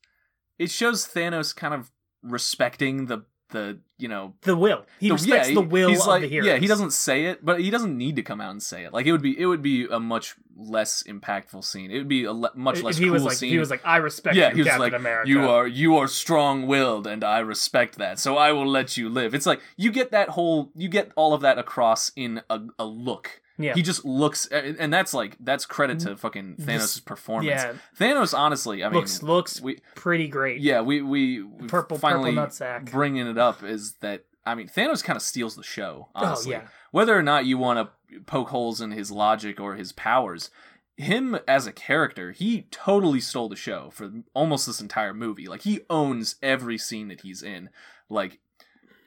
A: it shows Thanos kind of respecting the the you know
B: The will. He
A: the,
B: respects
A: yeah,
B: the will
A: he's
B: of
A: like,
B: the heroes.
A: Yeah, he doesn't say it, but he doesn't need to come out and say it. Like it would be it would be a much less impactful scene. It would be a le- much
B: If
A: less
B: he
A: cool
B: was like
A: scene.
B: he was like, "I respect
A: yeah,
B: you,
A: he was
B: Captain
A: like,
B: America."
A: "You are you are strong willed, and I respect that. So I will let you live." It's like you get that whole you get all of that across in a, a look.
B: Yeah.
A: He just looks, and that's like that's credit to fucking Thanos' performance.
B: yeah.
A: Thanos, honestly, I mean,
B: looks looks
A: we
B: pretty great.
A: yeah we we we
B: Purple-
A: finally
B: purple nutsack.
A: bringing it up is that I mean Thanos kind of steals the show. Oh, honestly,
B: Oh yeah.
A: whether or not you want to poke holes in his logic or his powers, him as a character, he totally stole the show for almost this entire movie. Like he owns every scene that he's in. Like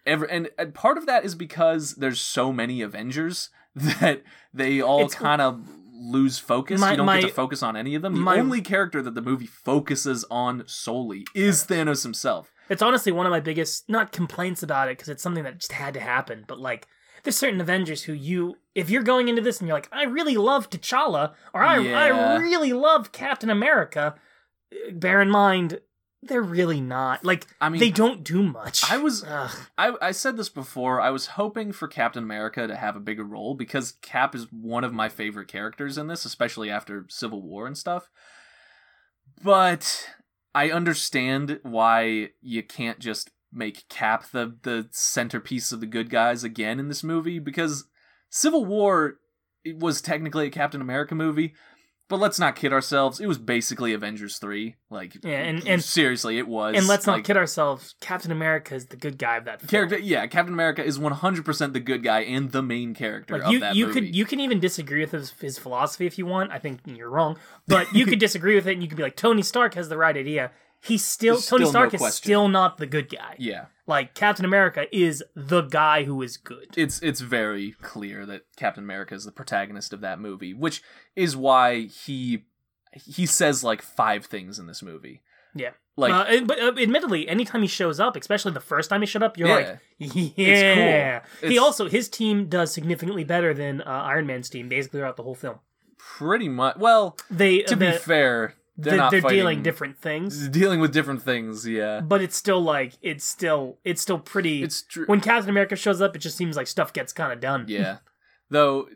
A: every and, and part of that is because there's so many Avengers that they all kind of lose focus.
B: My-
A: you don't
B: my-
A: get to focus on any of them. The
B: my-
A: only character that the movie focuses on solely is Thanos himself.
B: It's honestly one of my biggest not complaints about it because it's something that just had to happen. But like, there's certain Avengers who you, if you're going into this and you're like, I really love T'Challa or I,
A: Yeah.
B: I really love Captain America. Bear in mind, they're really not like
A: I mean,
B: they don't do much.
A: I was-
B: Ugh.
A: I, I said this before. I was hoping for Captain America to have a bigger role because Cap is one of my favorite characters in this, especially after Civil War and stuff. But I understand why you can't just make Cap the the centerpiece of the good guys again in this movie because Civil War it was technically a Captain America movie. But let's not kid ourselves. It was basically Avengers 3. Like
B: Yeah, and- and-
A: seriously, it was.
B: and let's not
A: like,
B: kid ourselves. Captain America is the good guy of that film.
A: character yeah captain america is 100% the good guy and the main character
B: Like
A: of
B: you,
A: that
B: you
A: movie
B: could you can even disagree with his, his philosophy if you want. I think you're wrong, but you could disagree with it, and you could be like, Tony Stark has the right idea. He's still
A: There's
B: Tony
A: still
B: Stark
A: no
B: is
A: question.
B: still not the good guy.
A: yeah
B: Like Captain America is the guy who is good.
A: it's it's very clear that captain america is the protagonist of that movie which is why he he says like five things in this movie
B: Yeah.
A: like
B: uh, but uh, admittedly, anytime he shows up, especially the first time he showed up, you're
A: Yeah.
B: like, yeah. He
A: It's-
B: also his team does significantly better than uh, Iron Man's team basically throughout the whole film.
A: pretty much well
B: They
A: to
B: the,
A: be fair they're
B: they're,
A: not
B: they're
A: fighting,
B: dealing different things,
A: dealing with different things yeah
B: but it's still like it's still it's still pretty.
A: it's true
B: when Captain America shows up, it just seems like stuff gets kind of done.
A: Yeah. Though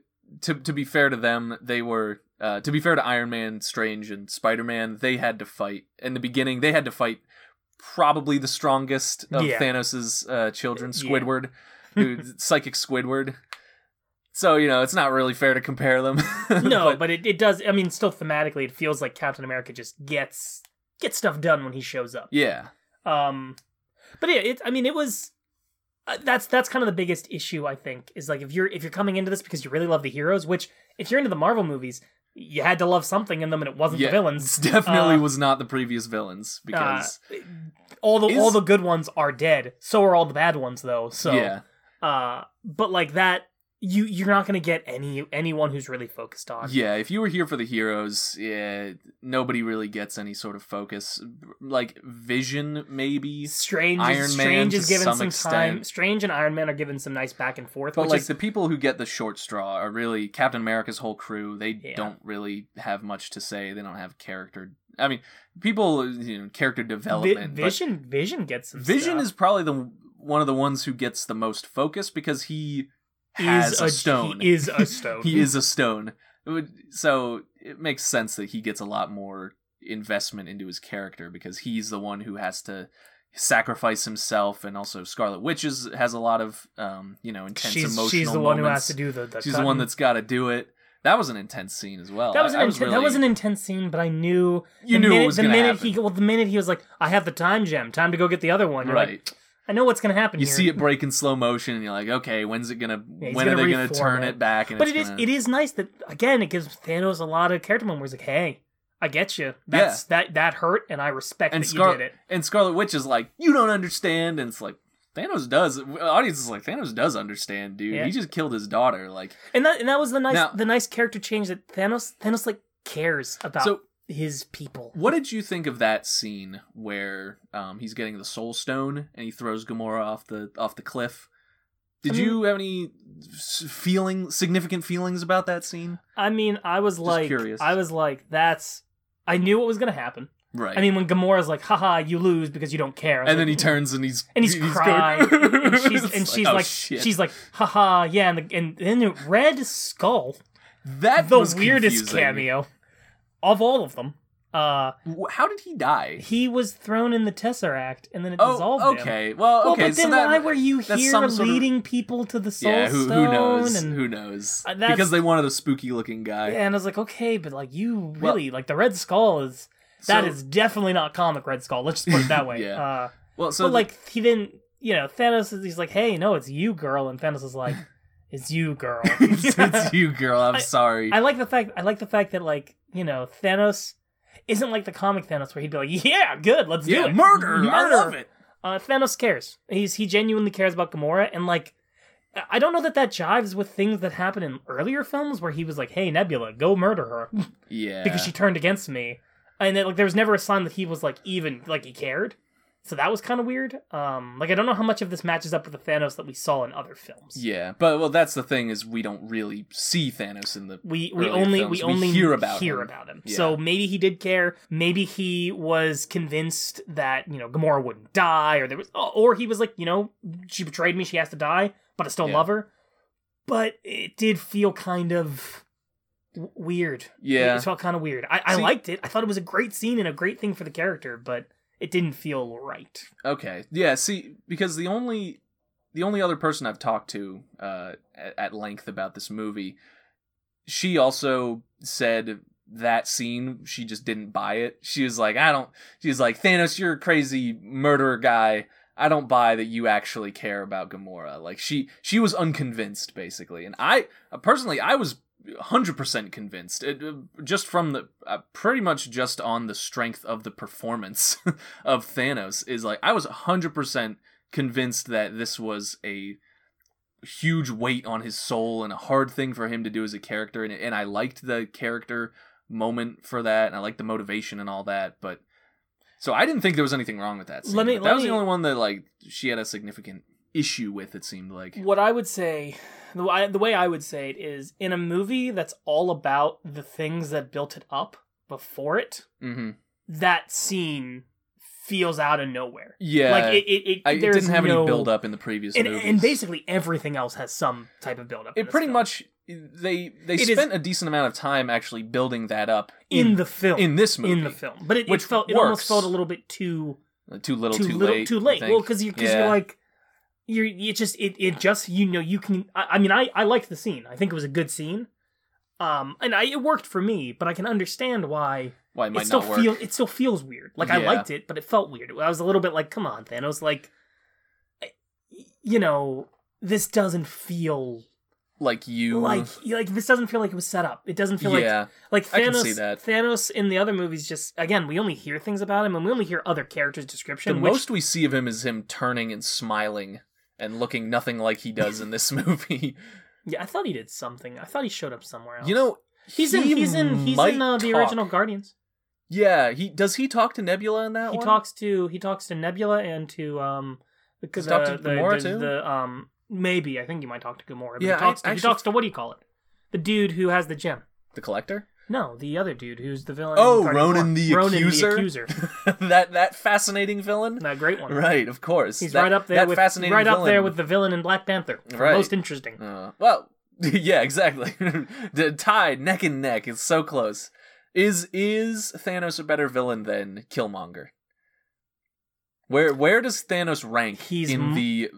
A: to to be fair to them, they were uh, to be fair to Iron Man, Strange, and Spider Man, they had to fight in the beginning. They had to fight probably the strongest of
B: Yeah.
A: Thanos's uh, children,
B: Yeah.
A: Squidward, who psychic Squidward. So you know it's not really fair to compare them.
B: No, but, it, it does. I mean, still thematically, it feels like Captain America just gets gets stuff done when he shows up.
A: yeah,
B: Um, but yeah, it. I mean, it was. Uh, that's that's kind of the biggest issue I think is like if you're if you're coming into this because you really love the heroes, which if you're into the Marvel movies, you had to love something in them, and it wasn't
A: yeah,
B: the villains.
A: definitely
B: Uh,
A: was not the previous villains because
B: All the
A: Is-
B: all the good ones are dead. So are all the bad ones, though. So
A: yeah,
B: Uh, but like that, you you're not gonna get any anyone who's really focused on.
A: Yeah, if you were here for the heroes, yeah, nobody really gets any sort of focus. Like Vision, maybe,
B: Strange,
A: Iron
B: is,
A: Man
B: Strange is given
A: some
B: some, time. Strange and Iron Man are given some nice back and forth.
A: but like
B: is,
A: the people who get the short straw are really Captain America's whole crew. They
B: Yeah.
A: don't really have much to say. They don't have character. I mean, people, you know, character development. but
B: Vision Vision gets some
A: Vision
B: stuff.
A: is probably the one of the ones who gets the most focus because he has
B: is
A: a, stone.
B: He is a stone.
A: he is a stone. It would, so it makes sense that he gets a lot more investment into his character because he's the one who has to sacrifice himself, and also Scarlet Witch is, has a lot of um, you know intense
B: she's
A: emotional
B: she's the one who has to do the. the
A: She's the one that's got to do it. That was an intense scene as well.
B: That was, an
A: I was
B: inten-
A: really,
B: that was an intense scene, but I knew
A: you
B: the
A: knew
B: minute,
A: it was
B: the minute
A: happen.
B: he well the minute he was like, I have the time gem, time to go get the other one. You're like,
A: right.
B: I know what's gonna happen.
A: You
B: here.
A: see it break in slow motion, and you're like, okay, when's it gonna?
B: Yeah,
A: when
B: gonna
A: are they gonna turn
B: it.
A: it, back?
B: But it is
A: gonna-
B: it is nice that again it gives Thanos a lot of character moments. Like, hey, I get you. That's that that hurt, and I respect
A: and
B: that
A: Scar-
B: you did it.
A: and Scarlet Witch is like, you don't understand, and it's like Thanos does. Audience is like, Thanos does understand, dude.
B: Yeah.
A: He just killed his daughter. Like,
B: And that and that was the nice
A: Now-
B: the nice character change that Thanos Thanos like cares about
A: so
B: his people.
A: what did you think of that scene where um, he's getting the Soul Stone and he throws Gamora off the off the cliff? Did
B: I mean-
A: you have any feeling significant feelings about that scene?
B: I mean, I was like,
A: curious.
B: I was like, that's. I knew what was gonna happen.
A: Right.
B: I mean, when Gamora's like, haha, you lose because you don't care.
A: And then he turns and he's
B: and he's,
A: going-
B: crying, and she's and she's
A: oh,
B: like, she's like, haha, yeah, and the, and then the Red Skull,
A: that
B: the weirdest
A: confusing.
B: cameo of all of them. Uh,
A: How did he die?
B: he was thrown in the Tesseract, and then it
A: Oh,
B: dissolved him.
A: okay. Well,
B: Well,
A: okay.
B: but
A: so
B: then
A: that,
B: why were you here
A: sort of-
B: leading people to the Soul
A: yeah, who,
B: Stone?
A: who knows?
B: And,
A: who knows?
B: Uh,
A: because they wanted a spooky looking guy.
B: Yeah, and I was like, okay, but like you really like the Red Skull is that
A: So-
B: is definitely not comic Red Skull. Let's just put it that way.
A: Yeah.
B: Uh,
A: well, so
B: but
A: the-
B: like he didn't, you know, Thanos is he's like, hey, no, it's you, girl, and Thanos is like, it's you, girl.
A: it's you, girl. I'm
B: I-
A: sorry.
B: I like the fact I like the fact that like you know Thanos isn't like the comic Thanos where he'd be like, yeah, good, let's
A: yeah,
B: do it,
A: murder. I love it.
B: Uh, Thanos cares. He's he genuinely cares about Gamora, and like I don't know that that jives with things that happen in earlier films where he was like, "Hey, Nebula, go murder her,"
A: Yeah.
B: because she turned against me, and then like there was never a sign that he was like even like he cared. So that was kind of weird. Um, like I don't know how much of this matches up with the Thanos that we saw in other films.
A: Yeah, but well, that's the thing is we don't really see Thanos in the.
B: We we only
A: films.
B: we
A: We
B: only
A: hear about
B: hear
A: him.
B: about him.
A: Yeah.
B: So maybe he did care. Maybe he was convinced that you know Gamora wouldn't die, or there was, or he was like, you know, she betrayed me, she has to die, but I still
A: Yeah.
B: love her. But it did feel kind of w- weird.
A: Yeah.
B: it felt kind of weird. I, I liked it. I thought it was a great scene and a great thing for the character, but it didn't feel right.
A: Okay. Yeah. See, because the only the only other person I've talked to uh, at, length about this movie, she also said that scene she just didn't buy it. She was like, I don't. She was like, Thanos, you're a crazy murderer guy. I don't buy that you actually care about Gamora. Like she she was unconvinced basically, and I personally I was. 100% convinced it, uh, just from the uh, pretty much just on the strength of the performance of Thanos is like I was 100% convinced that this was a huge weight on his soul and a hard thing for him to do as a character and, and I liked the character moment for that and I liked the motivation and all that but so I didn't think there was anything wrong with that scene.
B: Let me- let
A: that was
B: me-
A: the only one that like she had a significant issue with it seemed like
B: What I would say, the way, the way I would say it is in a movie that's all about the things that built it up before it,
A: hmm
B: that scene feels out of nowhere.
A: yeah
B: like it, it, it,
A: I, it didn't have
B: no,
A: any build up in the previous
B: and,
A: movies
B: and basically everything else has some type of build up.
A: it pretty much they they
B: It is-
A: spent a decent amount of time actually building that up
B: in, the film,
A: in this movie
B: in the film, but it,
A: which
B: felt it almost felt a little bit too
A: too little
B: too,
A: too,
B: little
A: late
B: too late. Well, because you because
A: Yeah.
B: you're like you're it just it it just you know you can. I, I mean I I liked the scene. I think it was a good scene. Um, and I, it worked for me, but I can understand why
A: why it might
B: it still
A: not work
B: feel it still feels weird. Like I liked it, but it felt weird. I was a little bit like, come on, Thanos. Like, you know, this doesn't feel
A: like you
B: like like this doesn't feel like it was set up. It doesn't feel like
A: yeah
B: like Thanos.
A: I can see that.
B: Thanos in the other movies just again we only hear things about him and we only hear other characters'
A: the
B: description. which,
A: most we see of him is him turning and smiling and looking nothing like he does in this movie
B: yeah, I thought he did something. I thought he showed up somewhere else.
A: you know
B: he's in he's in he's in uh, the original Guardians.
A: yeah he does he talk to nebula in that
B: He
A: one
B: talks to he talks to Nebula and to um because
A: he
B: uh, the,
A: Gamora
B: the,
A: too?
B: the um maybe I think you might talk to Gamora. But
A: Yeah,
B: he talks
A: I
B: to,
A: actually-
B: he talks to what do you call it? The dude who has the gem.
A: the collector
B: No, the other dude who's the villain.
A: oh ronan the
B: Ronan
A: accuser
B: the accuser.
A: that that fascinating villain
B: That great one.
A: right of course
B: He's
A: That-
B: right up there
A: that
B: with
A: fascinating
B: right up there with the villain in Black Panther.
A: Right.
B: Most interesting.
A: Uh, well, yeah, exactly. The tied neck and neck. It's so close. Is is Thanos a better villain than Killmonger? Where where does Thanos rank
B: He's
A: in the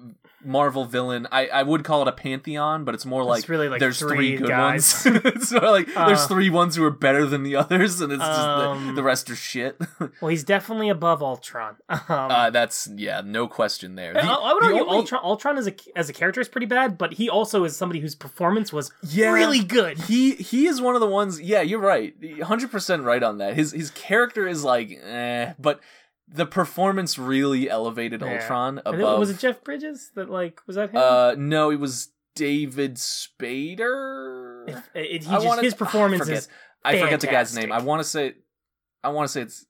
A: Marvel villain? I, I would call it a pantheon, but it's more like,
B: It's really like
A: there's
B: three
A: good
B: guys.
A: ones. it's more like there's
B: Uh,
A: three ones who are better than the others, and it's just
B: Um,
A: the, the rest are shit.
B: Well, he's definitely above Ultron. Um,
A: uh, that's yeah, no question there. The-
B: I, I would argue
A: only-
B: Ultron. Ultron as a as a character is pretty bad, but he also is somebody whose performance was
A: Yeah.
B: really good.
A: He he is one of the ones. Yeah, you're right. Hundred percent right on that. His his character is like, eh, but the performance really elevated
B: Yeah.
A: Ultron above.
B: was it Jeff Bridges that like was that him?
A: Uh, no, it was David Spader.
B: It- it- he
A: I
B: just,
A: wanna-
B: his performance
A: I forget,
B: is
A: I forget the guy's name. I want to say, I want to say it's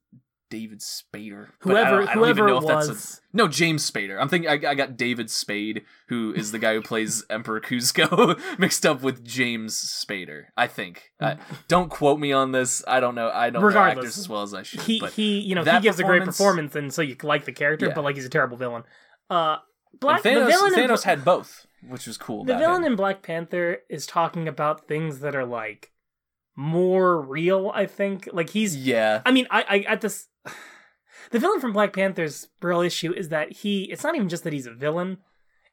A: David Spader. but I
B: whoever
A: don't- I don't even
B: whoever
A: know
B: it
A: if that's a-
B: was.
A: no, James Spader. I'm thinking I, I got David Spade, who is the guy who plays Emperor Kuzco, mixed up with James Spader. I think. Uh, don't quote me on this. I don't know. I don't know actors as well as I should.
B: he
A: but
B: he you know he gives a great
A: performance-
B: and so you like the character,
A: Yeah.
B: but like he's a terrible villain. Uh,
A: and
B: Black
A: Thanos,
B: the villain in
A: Thanos
B: Bla-
A: had both, which was cool.
B: the villain
A: him.
B: in Black Panther is talking about things that are like more real. I think like he's
A: yeah,
B: I mean, I, I at this, the villain from Black Panther's real issue is that he. It's not even just that he's a villain.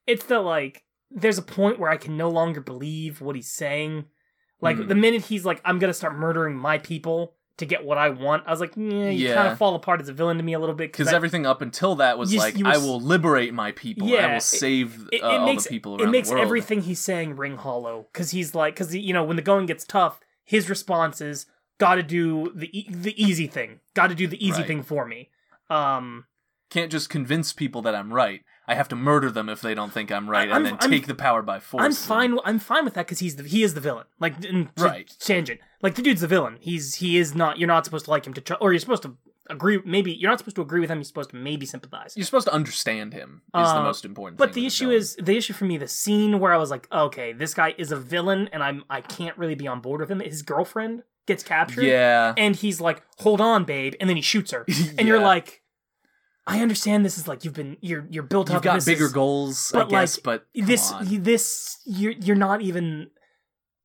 B: It's that like there's a point where I can no longer believe what he's saying. Like
A: Mhm.
B: the minute he's like, I'm gonna start murdering my people to get what I want. I was like, yeah, you
A: Yeah.
B: kind of fall apart as a villain to me a little bit
A: because everything up until that was
B: You-
A: like,
B: you were
A: I will liberate my people. and I will save
B: it,
A: uh,
B: it
A: all
B: makes
A: the people
B: it
A: around
B: makes
A: the world.
B: everything he's saying ring hollow because he's like because you know when the going gets tough, his response is got to do the e- the easy thing, got to do the easy
A: Right.
B: thing for me. Um,
A: Can't just convince people that I'm right. I have to murder them if they don't think I'm right,
B: I'm-
A: and then
B: I'm-
A: take the power by force.
B: I'm fine. I'm fine with that because he's the he is the villain. Like
A: Right.
B: tangent. Like the dude's the villain. He's he is not. You're not supposed to like him to try, or you're supposed to agree. Maybe you're not supposed to agree with him. You're supposed to maybe sympathize.
A: You're supposed to understand him. Is the
B: Uh,
A: most important.
B: But the issue is the issue for me. The scene where I was like, okay, this guy is a villain, and I'm I can't really be on board with him. His girlfriend gets captured.
A: yeah,
B: and he's like, "Hold on, babe," and then he shoots her, and you're like, "I understand this is like you've been you're you're built
A: you've
B: up.
A: got bigger
B: is-
A: goals, I
B: but,
A: guess.
B: like,
A: but
B: This
A: on.
B: this you're you're not even.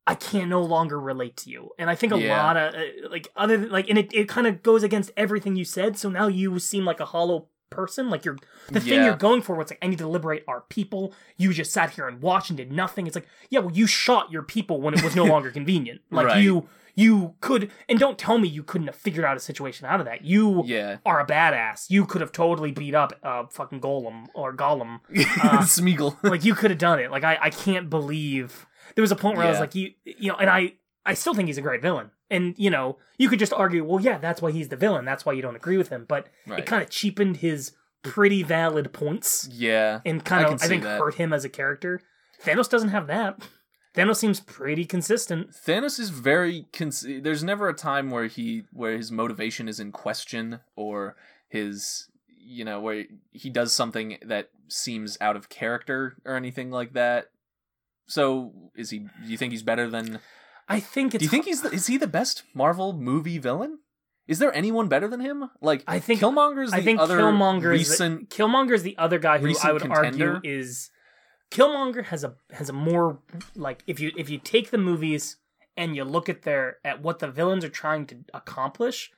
B: I can no longer relate to you, and I think a
A: Yeah.
B: lot of uh, like other than, like, and it, it kind of goes against everything you said. So now you seem like a hollow person. Like you're the thing you're going for. What's like I need to liberate our people. You just sat here and watched and did nothing. It's like yeah, well, you shot your people when it was no longer convenient. Like
A: Right.
B: you you could and don't tell me you couldn't have figured out a situation out of that. You
A: yeah,
B: are a badass. You could have totally beat up uh fucking Gollum or Gollum Uh,
A: Smeagol.
B: like you could have done it. Like I, I can't believe there was a point where I was like you you know, and I I still think he's a great villain. And you know, you could just argue, well, yeah, that's why he's the villain. That's why you don't agree with him. But
A: Right.
B: it kind of cheapened his pretty valid points
A: yeah,
B: and kind of
A: can
B: I, think
A: that.
B: hurt him as a character. Thanos doesn't have that. Thanos seems pretty consistent.
A: Thanos is very. Cons- There's never a time where he where his motivation is in question or his you know where he does something that seems out of character or anything like that. So is he? Do you think he's better than?
B: I think it's
A: Do you think he's the, is he the best Marvel movie villain? Is there anyone better than him? Like
B: I think-
A: Killmonger's the
B: I think
A: other
B: Killmonger
A: recent.
B: is the, Killmonger is the other guy who I would
A: contender?
B: argue is Killmonger has a has a more like if you if you take the movies and you look at their at what the villains are trying to accomplish,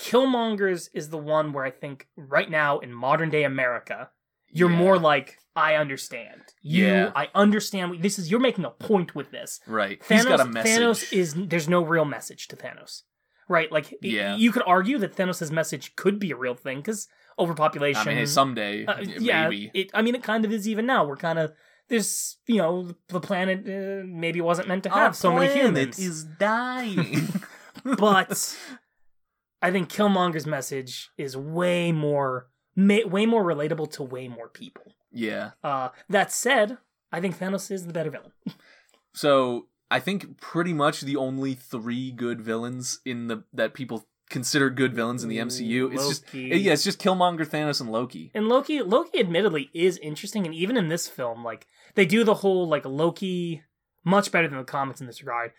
B: Killmonger's is the one where I think right now in modern day America, you're
A: Yeah.
B: more like I understand. You
A: Yeah.
B: I understand what- this is you're making a point with this.
A: right.
B: Thanos,
A: he's got a message.
B: Thanos is there's no real message to Thanos, right? Like,
A: Yeah.
B: you could argue that Thanos' message could be a real thing because overpopulation.
A: I mean, someday
B: uh,
A: maybe.
B: yeah, it. I mean, it kind of is even now. We're kind of there's you know the planet uh, maybe wasn't meant to have so many humans,
A: is dying.
B: but I think Killmonger's message is way more ma- way more relatable to way more people.
A: yeah.
B: Uh, that said, I think Thanos is the better villain.
A: So I think pretty much the only three good villains in the that people consider good villains in the MCU. It's just
B: Loki.
A: yeah, it's just Killmonger, Thanos, and Loki.
B: And Loki, Loki, admittedly, is interesting, and even in this film, like they do the whole like Loki much better than the comics in this regard.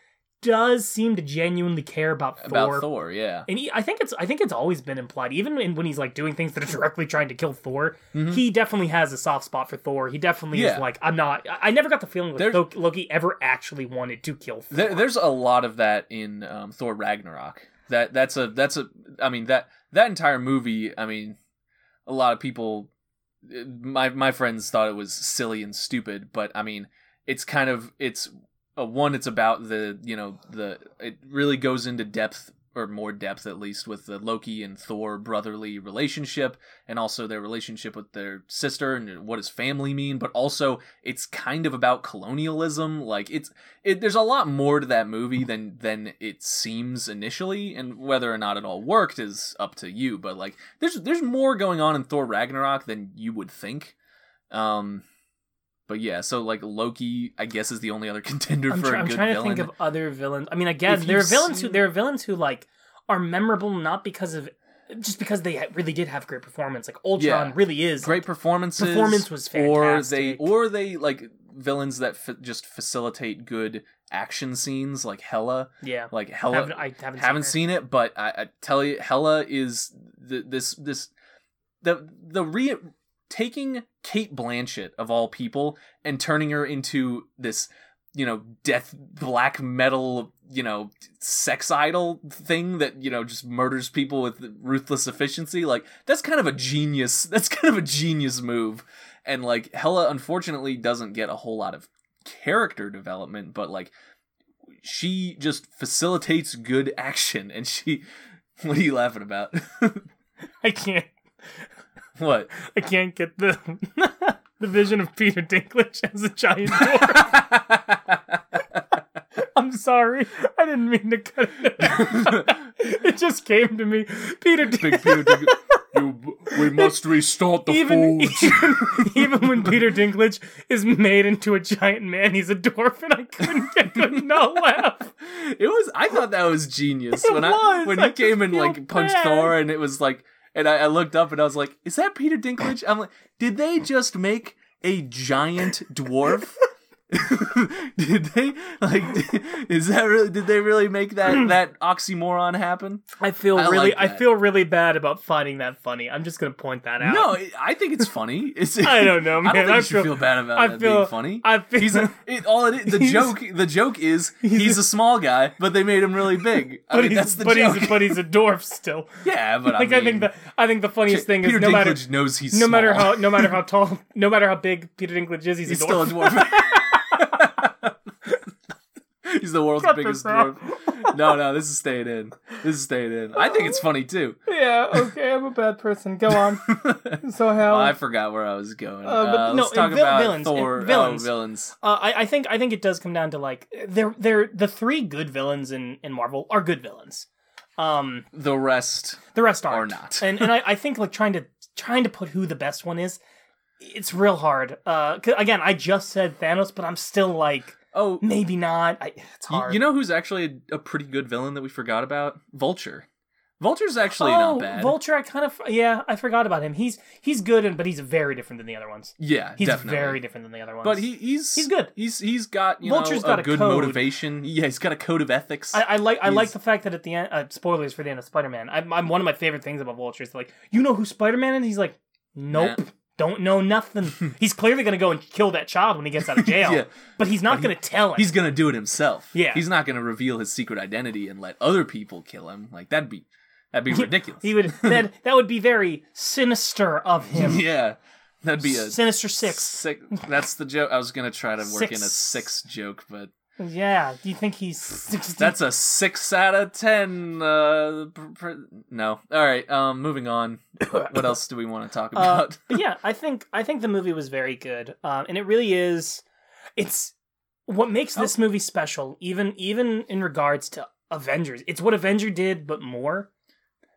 B: Does seem to genuinely care about Thor.
A: About Thor, yeah.
B: And he, I think it's I think it's always been implied, even in, when he's like doing things that are directly trying to kill Thor.
A: Mhm.
B: He definitely has a soft spot for Thor. He definitely
A: Yeah.
B: is like I'm not. I never got the feeling that
A: There's-
B: Loki, ever actually wanted to kill Thor.
A: There, there's a lot of that in um, Thor Ragnarok. That that's a that's a I mean that that entire movie. I mean, a lot of people, uh, my my friends thought it was silly and stupid, but I mean, it's kind of it's a one. It's about the you know the it really goes into depth or more depth at least with the Loki and Thor brotherly relationship and also their relationship with their sister and what does family mean but also it's kind of about colonialism like it's it, there's a lot more to that movie than than it seems initially and whether or not it all worked is up to you but like there's there's more going on in Thor Ragnarok than you would think um but yeah so like Loki I guess is the only other contender
B: I'm,
A: for
B: try-
A: a
B: I'm
A: good
B: trying
A: villain
B: to think of other villains. I mean, again,
A: If
B: there are villains who there are villains who like are memorable not because of just because they really did have great performance. Like Ultron
A: Yeah.
B: really is
A: great performances
B: Performance was fantastic.
A: or they or they like villains that f- just facilitate good action scenes like Hela.
B: Yeah,
A: like Hela
B: haven't, I haven't,
A: haven't
B: seen,
A: seen it, but I, I tell you, Hela is the, this this the the re taking Cate Blanchett of all people and turning her into this you know death black metal you know sex idol thing that you know just murders people with ruthless efficiency like that's kind of a genius that's kind of a genius move and like Hela unfortunately doesn't get a whole lot of character development but like she just facilitates good action and she what are you laughing about.
B: I can't.
A: What
B: I can't get the the vision of Peter Dinklage as a giant dwarf. I'm sorry, I didn't mean to cut it. it just came to me. Peter.
A: Dinklage, you we must restart the
B: even, even even when Peter Dinklage is made into a giant man, he's a dwarf, and I couldn't I could not laugh.
A: It was. I thought that was genius
B: It
A: when I
B: was.
A: when
B: I
A: he came and like punched
B: bad.
A: Thor, and it was like, and I, I looked up and I was like, "Is that Peter Dinklage?" I'm like, "Did they just make a giant dwarf?" did they like? Is that really? Did they really make that that oxymoron happen?
B: I feel
A: I
B: really
A: like
B: I feel really bad about finding that funny. I'm just gonna point that out.
A: No, I think it's funny. It's,
B: I don't know,
A: I
B: man.
A: don't think
B: I
A: you should
B: feel-
A: feel, bad about
B: I
A: that
B: feel-
A: being funny.
B: I feel
A: He's a, it, all it is, the
B: He's-
A: joke. The joke is he's, a small guy, but they made him really big. I
B: but
A: mean,
B: he's
A: that's the
B: but
A: joke.
B: he's but he's a dwarf still.
A: yeah, but
B: like
A: I,
B: I, think the I think the funniest thing
A: Peter
B: is no matter
A: knows he's
B: no matter how no matter how tall no matter how big Peter Dinklage is, he's,
A: he's
B: a
A: still a
B: dwarf.
A: dwarf. he's the world's
B: Cut
A: biggest dwarf. No, no, this is staying in. This is staying in. I think it's funny too.
B: yeah, okay, I'm a bad person. Go on. So how
A: I forgot where I was going.
B: Uh, but
A: Uh,
B: no,
A: let's talk
B: vil-
A: about
B: villains,
A: Thor.
B: villains.
A: Oh, villains.
B: Uh, I, I think I think it does come down to like they're they're the three good villains in, in Marvel are good villains. Um,
A: The rest
B: the rest
A: are
B: aren't. and and I, I think like trying to trying to put who the best one is, it's real hard. Uh, again, I just said Thanos, but I'm still like
A: oh,
B: maybe not. I, it's hard.
A: you know who's actually a, a pretty good villain that we forgot about? Vulture. Vulture's actually
B: oh,
A: not bad.
B: Vulture, I kind of yeah, I forgot about him. He's he's good, and but he's very different than the other ones.
A: yeah,
B: He's
A: definitely.
B: very different than the other ones.
A: But he, he's
B: He's good.
A: He's he's got you
B: Vulture's
A: know
B: got
A: a
B: a
A: good
B: code.
A: motivation. Yeah, he's got a code of ethics.
B: I, I like I like the fact that at the end, uh, spoilers for the end of Spider Man. I'm, I'm one of my favorite things about Vulture is like, you know who Spider Man is? He's like, nope,
A: Nah.
B: Don't know nothing. he's clearly gonna go and kill that child when he gets out of jail,
A: Yeah.
B: but he's not gonna tell him.
A: he's gonna do it himself.
B: Yeah.
A: he's not gonna reveal his secret identity and let other people kill him. Like that'd be that'd be ridiculous.
B: he would that that would be very sinister of him.
A: yeah, that'd be a
B: Sinister Six.
A: Sick. That's the joke. I was gonna try to work in a
B: Six.
A: six joke, but
B: Yeah. Do you think he's sixty?
A: that's a six out of ten. Uh, pr- pr- no. All right. Um, moving on. What else do we want to talk
B: Uh,
A: about?
B: but yeah, I think I think the movie was very good, um, and it really is. It's what makes this movie special, even even in regards to Avengers. It's what Avenger did, but more.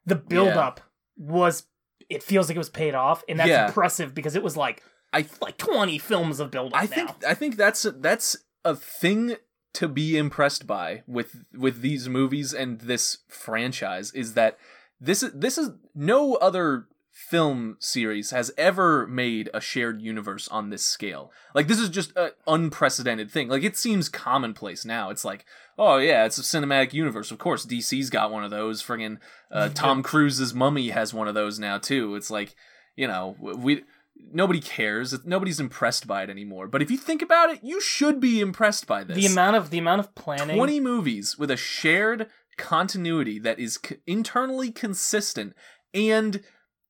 B: The build
A: Yeah.
B: up was. It feels like it was paid off, and that's
A: Yeah.
B: impressive because it was like
A: I
B: like twenty films of build up.
A: I think I think that's that's a thing to be impressed by with with these movies and this franchise is that this is this is no other film series has ever made a shared universe on this scale. Like this is just an unprecedented thing. Like it seems commonplace now. It's like, oh yeah, it's a cinematic universe. Of course, DC's got one of those. Friggin' uh, Tom Cruise's Mummy has one of those now too. It's like, you know, we nobody cares. Nobody's impressed by it anymore. But if you think about it, you should be impressed by this.
B: the amount of the amount of planning.
A: 20 movies with a shared continuity that is c- internally consistent and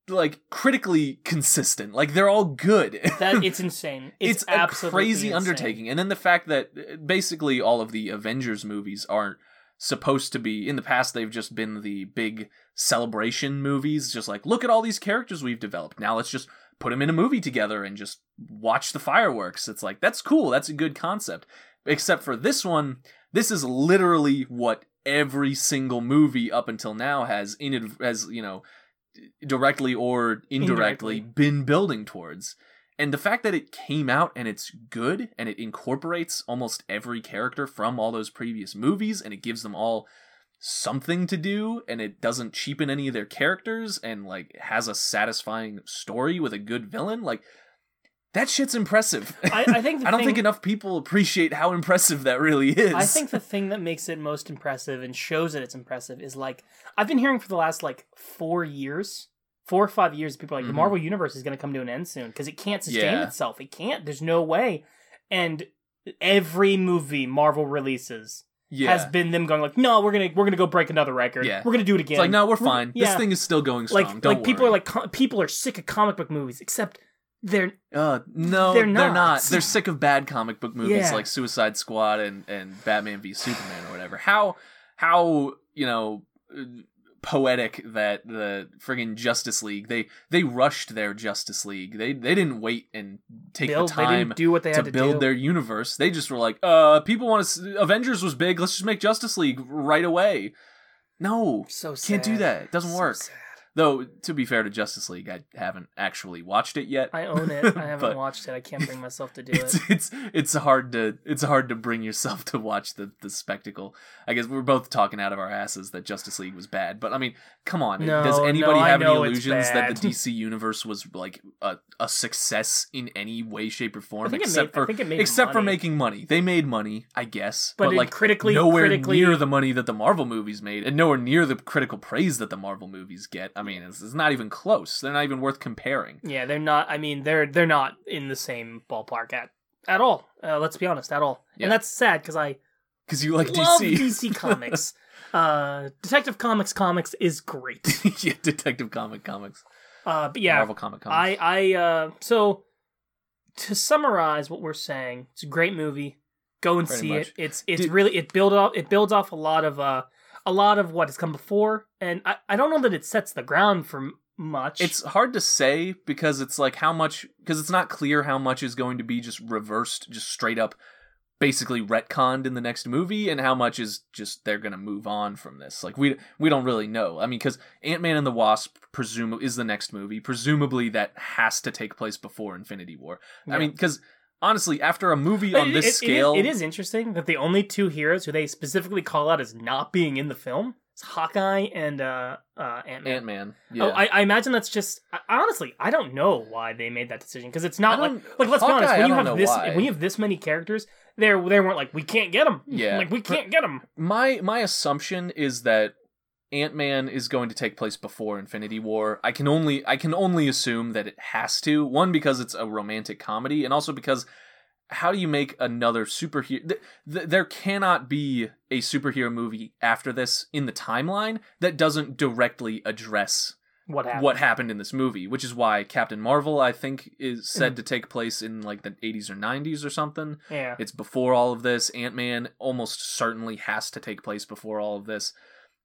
A: like critically consistent. Like they're all good.
B: that it's insane. It's,
A: it's, a
B: absolutely
A: crazy
B: insane.
A: undertaking. And then the fact that uh, basically all of the Avengers movies aren't supposed to be in the past they've just been the big celebration movies just like look at all these characters we've developed now let's just put them in a movie together and just watch the fireworks it's like that's cool that's a good concept except for this one this is literally what every single movie up until now has in it. has you know directly or indirectly,
B: Indirectly.
A: been building towards and the fact that it came out and it's good and it incorporates almost every character from all those previous movies and it gives them all something to do and it doesn't cheapen any of their characters and like has a satisfying story with a good villain like that shit's impressive.
B: I, I think.
A: I don't
B: thing,
A: think enough people appreciate how impressive that really is.
B: I think the thing that makes it most impressive and shows that it's impressive is like I've been hearing for the last like four years, four or five years, people are like the
A: Mhm.
B: Marvel universe is going to come to an end soon because it can't sustain
A: Yeah.
B: itself. It can't. There's no way. And every movie Marvel releases
A: yeah.
B: has been them going like, no, we're gonna we're gonna go break another record.
A: Yeah.
B: we're gonna do it again.
A: it's like no, we're fine.
B: yeah.
A: This thing is still going strong.
B: like
A: Don't
B: like people are like co- people are sick of comic book movies, except they're
A: Uh, no,
B: They're
A: they're
B: not.
A: not. They're sick of bad comic book movies
B: Yeah.
A: like Suicide Squad and, and Batman v Superman or whatever. How how you know uh, poetic that the friggin' Justice League they they rushed their Justice League. They they didn't wait and take
B: build.
A: the time
B: do what they
A: to
B: had to
A: build
B: do.
A: their universe. They just were like, uh, people want to. Avengers was big. Let's just make Justice League right away. No,
B: so sad.
A: can't do that. It doesn't
B: So
A: work.
B: sad.
A: Though to be fair to Justice League, I haven't actually watched it yet.
B: I own it. I haven't watched it. I can't bring myself to do
A: it's
B: it.
A: it's it's hard to it's hard to bring yourself to watch the the spectacle. I guess we're both talking out of our asses that Justice League was bad, but I mean, come on,
B: No,
A: does anybody
B: no,
A: have any illusions that the DC universe was like a, a success in any way, shape, or form?
B: I think it
A: except
B: made-
A: for
B: think it made
A: except for making money, they made money, I guess,
B: But
A: but, like
B: critically-
A: nowhere
B: critically-
A: near the money that the Marvel movies made, and nowhere near the critical praise that the Marvel movies get. I mean, it's, it's not even close. They're not even worth comparing.
B: Yeah, they're not. I mean, they're they're not in the same ballpark at at all. Uh, let's be honest, at all.
A: Yeah.
B: And that's sad because I
A: Because you like DC.
B: DC Comics. uh, Detective Comics comics is great.
A: yeah, Detective Comic comics.
B: Uh, but yeah,
A: Marvel Comic Comics.
B: I I uh so to summarize what we're saying, it's a great movie. Go and
A: Pretty
B: see
A: much.
B: it. It's it's
A: Did-
B: really it build off it builds off a lot of uh a lot of what has come before, and I I don't know that it sets the ground for m- much.
A: It's hard to say because it's like how much because it's not clear how much is going to be just reversed, just straight up, basically retconned in the next movie, and how much is just they're gonna move on from this. Like we we don't really know. I mean, because Ant Man and the Wasp presume is the next movie. Presumably that has to take place before Infinity War.
B: Yeah.
A: I mean, because honestly, after a movie on this
B: it- it is-
A: scale,
B: it is interesting that the only two heroes who they specifically call out as not being in the film is Hawkeye and uh, uh, Ant Man.
A: Ant Man. Yeah.
B: Oh, I, I imagine that's just I, honestly. I don't know why they made that decision because it's not like like let's be honest.
A: Hawkeye,
B: When you have this,
A: why.
B: when you have this many characters, there they weren't like we can't get them.
A: Yeah.
B: like we can't get them.
A: my my assumption is that Ant-Man is going to take place before Infinity War. I can only I can only assume that it has to. One because it's a romantic comedy and also because how do you make another superhero th- th- there cannot be a superhero movie after this in the timeline that doesn't directly address
B: What happened?
A: what happened in this movie, which is why Captain Marvel I think is
B: Mm-hmm.
A: said to take place in like the 80s or 90s or something.
B: Yeah,
A: It's before all of this. Ant Man almost certainly has to take place before all of this.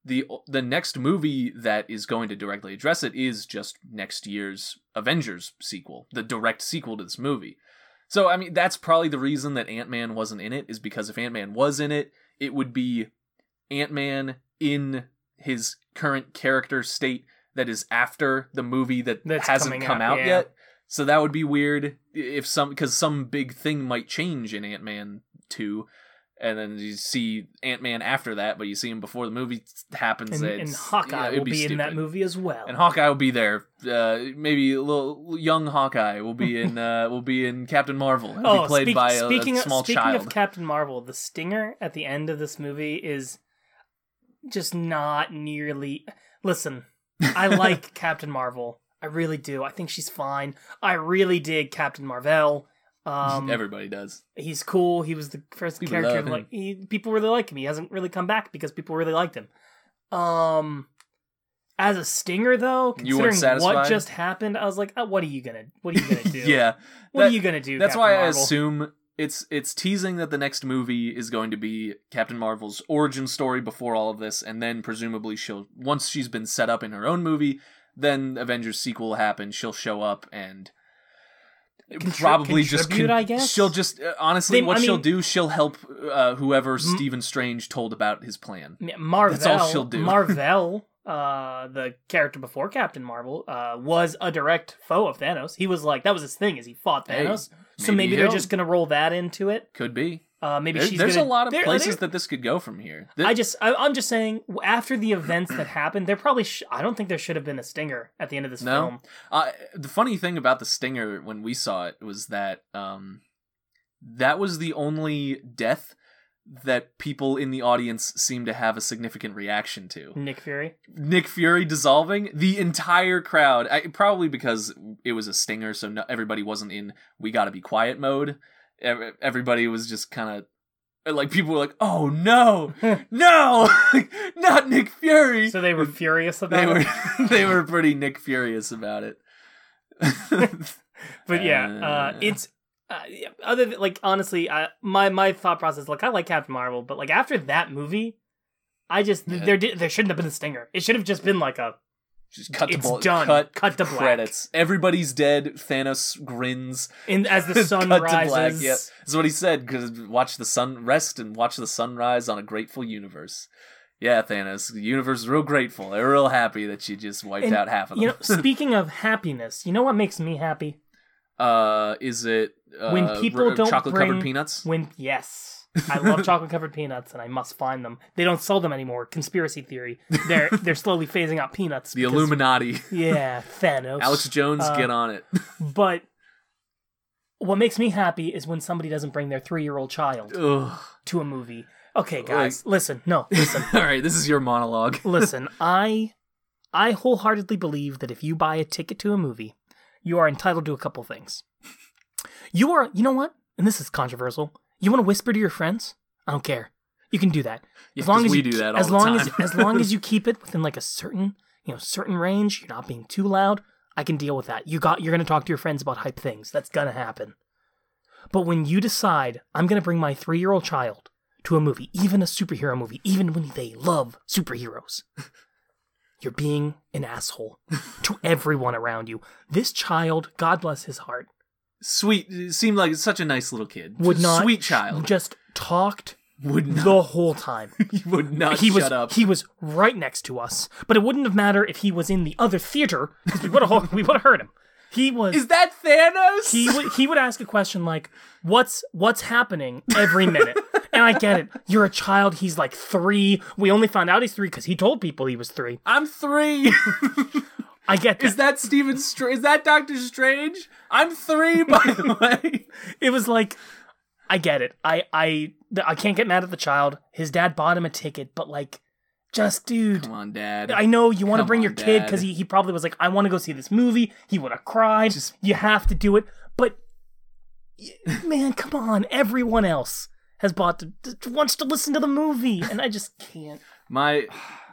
A: The the next movie that is going to directly address it is just next year's Avengers sequel, the direct sequel to this movie. So I mean that's probably the reason that Ant Man wasn't in it is because if Ant Man was in it, it would be Ant Man in his current character state that is after the movie that
B: That's
A: hasn't come
B: out,
A: out,
B: yeah.
A: yet. So that would be weird if some because some big thing might change in Ant Man two, and then you see Ant Man after that, but you see him before the movie happens.
B: and, and Hawkeye
A: yeah,
B: will be, in that movie as well.
A: And Hawkeye will be there. Uh, maybe a little young Hawkeye will be in. Uh, will be in Captain Marvel. He'll
B: oh,
A: be played
B: speak-
A: by a,
B: speaking
A: a
B: of,
A: small
B: speaking
A: child.
B: of Captain Marvel, the stinger at the end of this movie is just not nearly. Listen, I like Captain Marvel. I really do. I think she's fine. I really dig Captain Marvel. Um,
A: Everybody does.
B: he's cool. He was the first
A: People
B: character like he, people really like him. He hasn't really come back because people really liked him. Um, as a stinger though, considering what just happened, I was like, oh, what are you gonna, what are you gonna do?
A: yeah,
B: what
A: that-
B: are you gonna do?
A: That's
B: Captain
A: why I assume it's it's teasing that the next movie is going to be Captain Marvel's origin story before all of this, and then presumably she'll once she's been set up in her own movie, then Avengers sequel will happen. She'll show up and probably just
B: contribute, I guess?
A: she'll just uh, honestly
B: They-
A: what
B: I
A: she'll do she'll help uh, whoever Stephen Strange told about his plan.
B: Marvel.
A: That's all she'll do.
B: Marvel, uh, the character before Captain Marvel, uh, was a direct foe of Thanos. He was like that was his thing, is he fought
A: Hey,
B: Thanos. so
A: maybe
B: maybe they're just gonna roll that into it.
A: Could be.
B: Uh, maybe
A: There- there's
B: gonna,
A: a lot of places that this could go from here.
B: I just, I, I'm just saying, after the events that happened, there probably, sh- I don't think there should have been a stinger at the end of this
A: No?
B: film.
A: Uh, the funny thing about the stinger when we saw it was that um, that was the only death that people in the audience seemed to have a significant reaction to.
B: Nick Fury.
A: Nick Fury dissolving the entire crowd, I, probably because it was a stinger, so no, everybody wasn't in "we got to be quiet" mode. Ev- Everybody was just kind of like people were like, "Oh no, no, not Nick Fury!"
B: So they were furious about
A: they
B: it.
A: were they were pretty Nick furious about it.
B: but yeah, uh,
A: Uh.
B: it's uh, other than, like honestly, I, my my thought process like I like Captain Marvel, but like after that movie, I just
A: Yeah.
B: there did there shouldn't have been a stinger. It should have just been like a
A: Just cut to
B: It's
A: bull-
B: done.
A: Cut,
B: Cut to black.
A: credits. Everybody's dead. Thanos grins.
B: in as the sun
A: cut
B: rises.
A: to black. Yep. That's what he said. Because watch the sun rest and watch the sunrise on a grateful universe. Yeah, Thanos. The universe is real grateful. They're real happy that you just wiped
B: And,
A: out half of them.
B: You know, speaking of happiness, you know what makes me happy?
A: uh, is it uh,
B: When people don't
A: chocolate covered peanuts?
B: When yes, I love chocolate covered peanuts, and I must find them. They don't sell them anymore. Conspiracy theory. They're they're slowly phasing out peanuts.
A: The
B: because-
A: Illuminati.
B: Yeah, Thanos.
A: Alex Jones,
B: Uh,
A: get on it.
B: But what makes me happy is when somebody doesn't bring their three year old child
A: Ugh.
B: to a movie. Okay, guys, listen. No, listen.
A: All right, this is your monologue.
B: listen. I I wholeheartedly believe that if you buy a ticket to a movie, you are entitled to a couple things. You are, you know what? And this is controversial. You want to whisper to your friends? I don't care. You can do that.
A: Yeah,
B: as long as
A: we
B: you,
A: do that all
B: as
A: the
B: long
A: time.
B: as as long as you keep it within like a certain you know certain range, you're not being too loud. I can deal with that. You got you're gonna talk to your friends about hype things. That's gonna happen. But when you decide I'm gonna bring my three year old child to a movie, even a superhero movie, even when they love superheroes, you're being an asshole to everyone around you. This child, God bless his heart,
A: Sweet. Seemed like such a nice little kid.
B: would not
A: Sweet child.
B: just talked
A: Would not.
B: the whole time.
A: he would not
B: he
A: shut
B: was
A: up.
B: he was right next to us, but it wouldn't have mattered if he was in the other theater because we would have we would have heard him. He was
A: Is that Thanos?
B: he would he would ask a question like what's what's happening every minute and i get it you're a child he's like three we only found out he's three because he told people he was three
A: I'm three.
B: i get
A: is
B: that
A: that Stephen? Str- is that Doctor Strange? I'm three, by the way.
B: it was like i get it i i i can't get mad at the child his dad bought him a ticket but like just dude
A: Come on, Dad.
B: I know you want to bring
A: on,
B: your kid because he, he probably was like, I want to go see this movie. He would have cried.
A: Just-
B: You have to do it. But, man, come on. Everyone else has bought, wants to listen to the movie. And I just can't.
A: my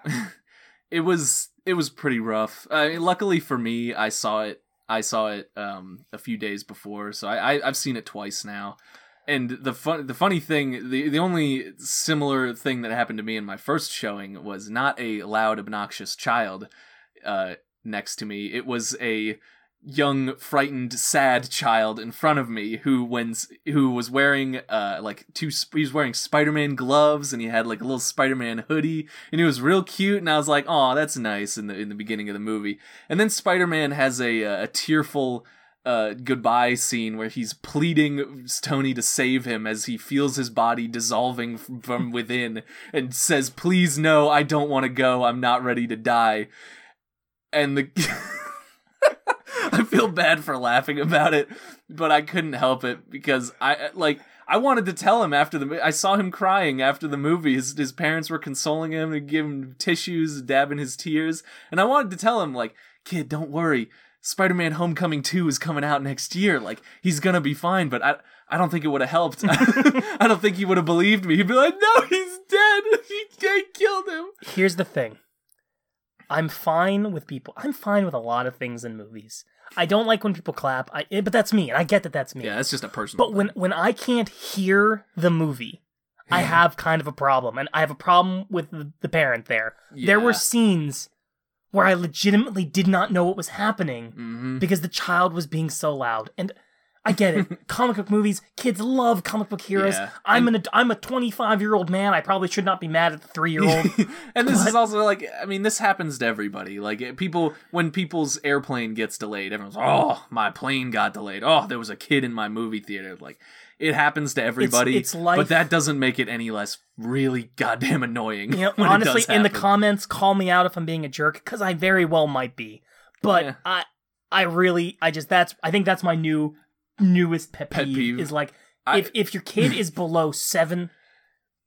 A: it was it was pretty rough. I mean, luckily for me i saw it i saw it um a few days before so I, I i've seen it twice now. And the fun the funny thing the the only similar thing that happened to me in my first showing was not a loud obnoxious child uh next to me. It was a young frightened sad child in front of me who when who was wearing uh like two he was wearing spider-man gloves and he had like a little spider-man hoodie and he was real cute and i was like oh that's nice in the in the beginning of the movie and then spider-man has a uh, a tearful uh, goodbye scene where he's pleading Tony to save him as he feels his body dissolving from within and says, Please, no, I don't want to go. I'm not ready to die. And the. I feel bad for laughing about it, but I couldn't help it because I like I wanted to tell him after the I saw him crying after the movie. His, his parents were consoling him and giving him tissues, dabbing his tears, and I wanted to tell him like, "Kid, don't worry. Spider-Man: Homecoming 2 is coming out next year. Like he's to be fine." But I I don't think it would have helped. I don't think he would have believed me. He'd be like, "No, he's dead. He, killed him."
B: Here's the thing I'm fine with people. I'm fine with a lot of things in movies. I don't like when people clap, I, eh, but that's me, and I get that that's me.
A: Yeah, that's just a personal.
B: But when when I can't hear the movie, I have kind of a problem, and I have a problem with the, the parent there. There were scenes where I legitimately did not know what was happening
A: hmm
B: because the child was being so loud. And I get it. comic book movies, kids love comic book heroes.
A: Yeah.
B: I'm an I'm a 25 year old man. I probably should not be mad at the three year old.
A: and this is also like I mean this happens to everybody. Like people when people's airplane gets delayed, everyone's oh my plane got delayed. Oh there was a kid in my movie theater. Like it happens to everybody.
B: it's life.
A: but that doesn't make it any less really goddamn annoying.
B: You know, honestly, in the comments, call me out if I'm being a jerk because I very well might be. But
A: Yeah.
B: I, I really, I just that's I think that's my new newest pet peeve,
A: Pet peeve.
B: is like
A: I-
B: if if your kid is below seven,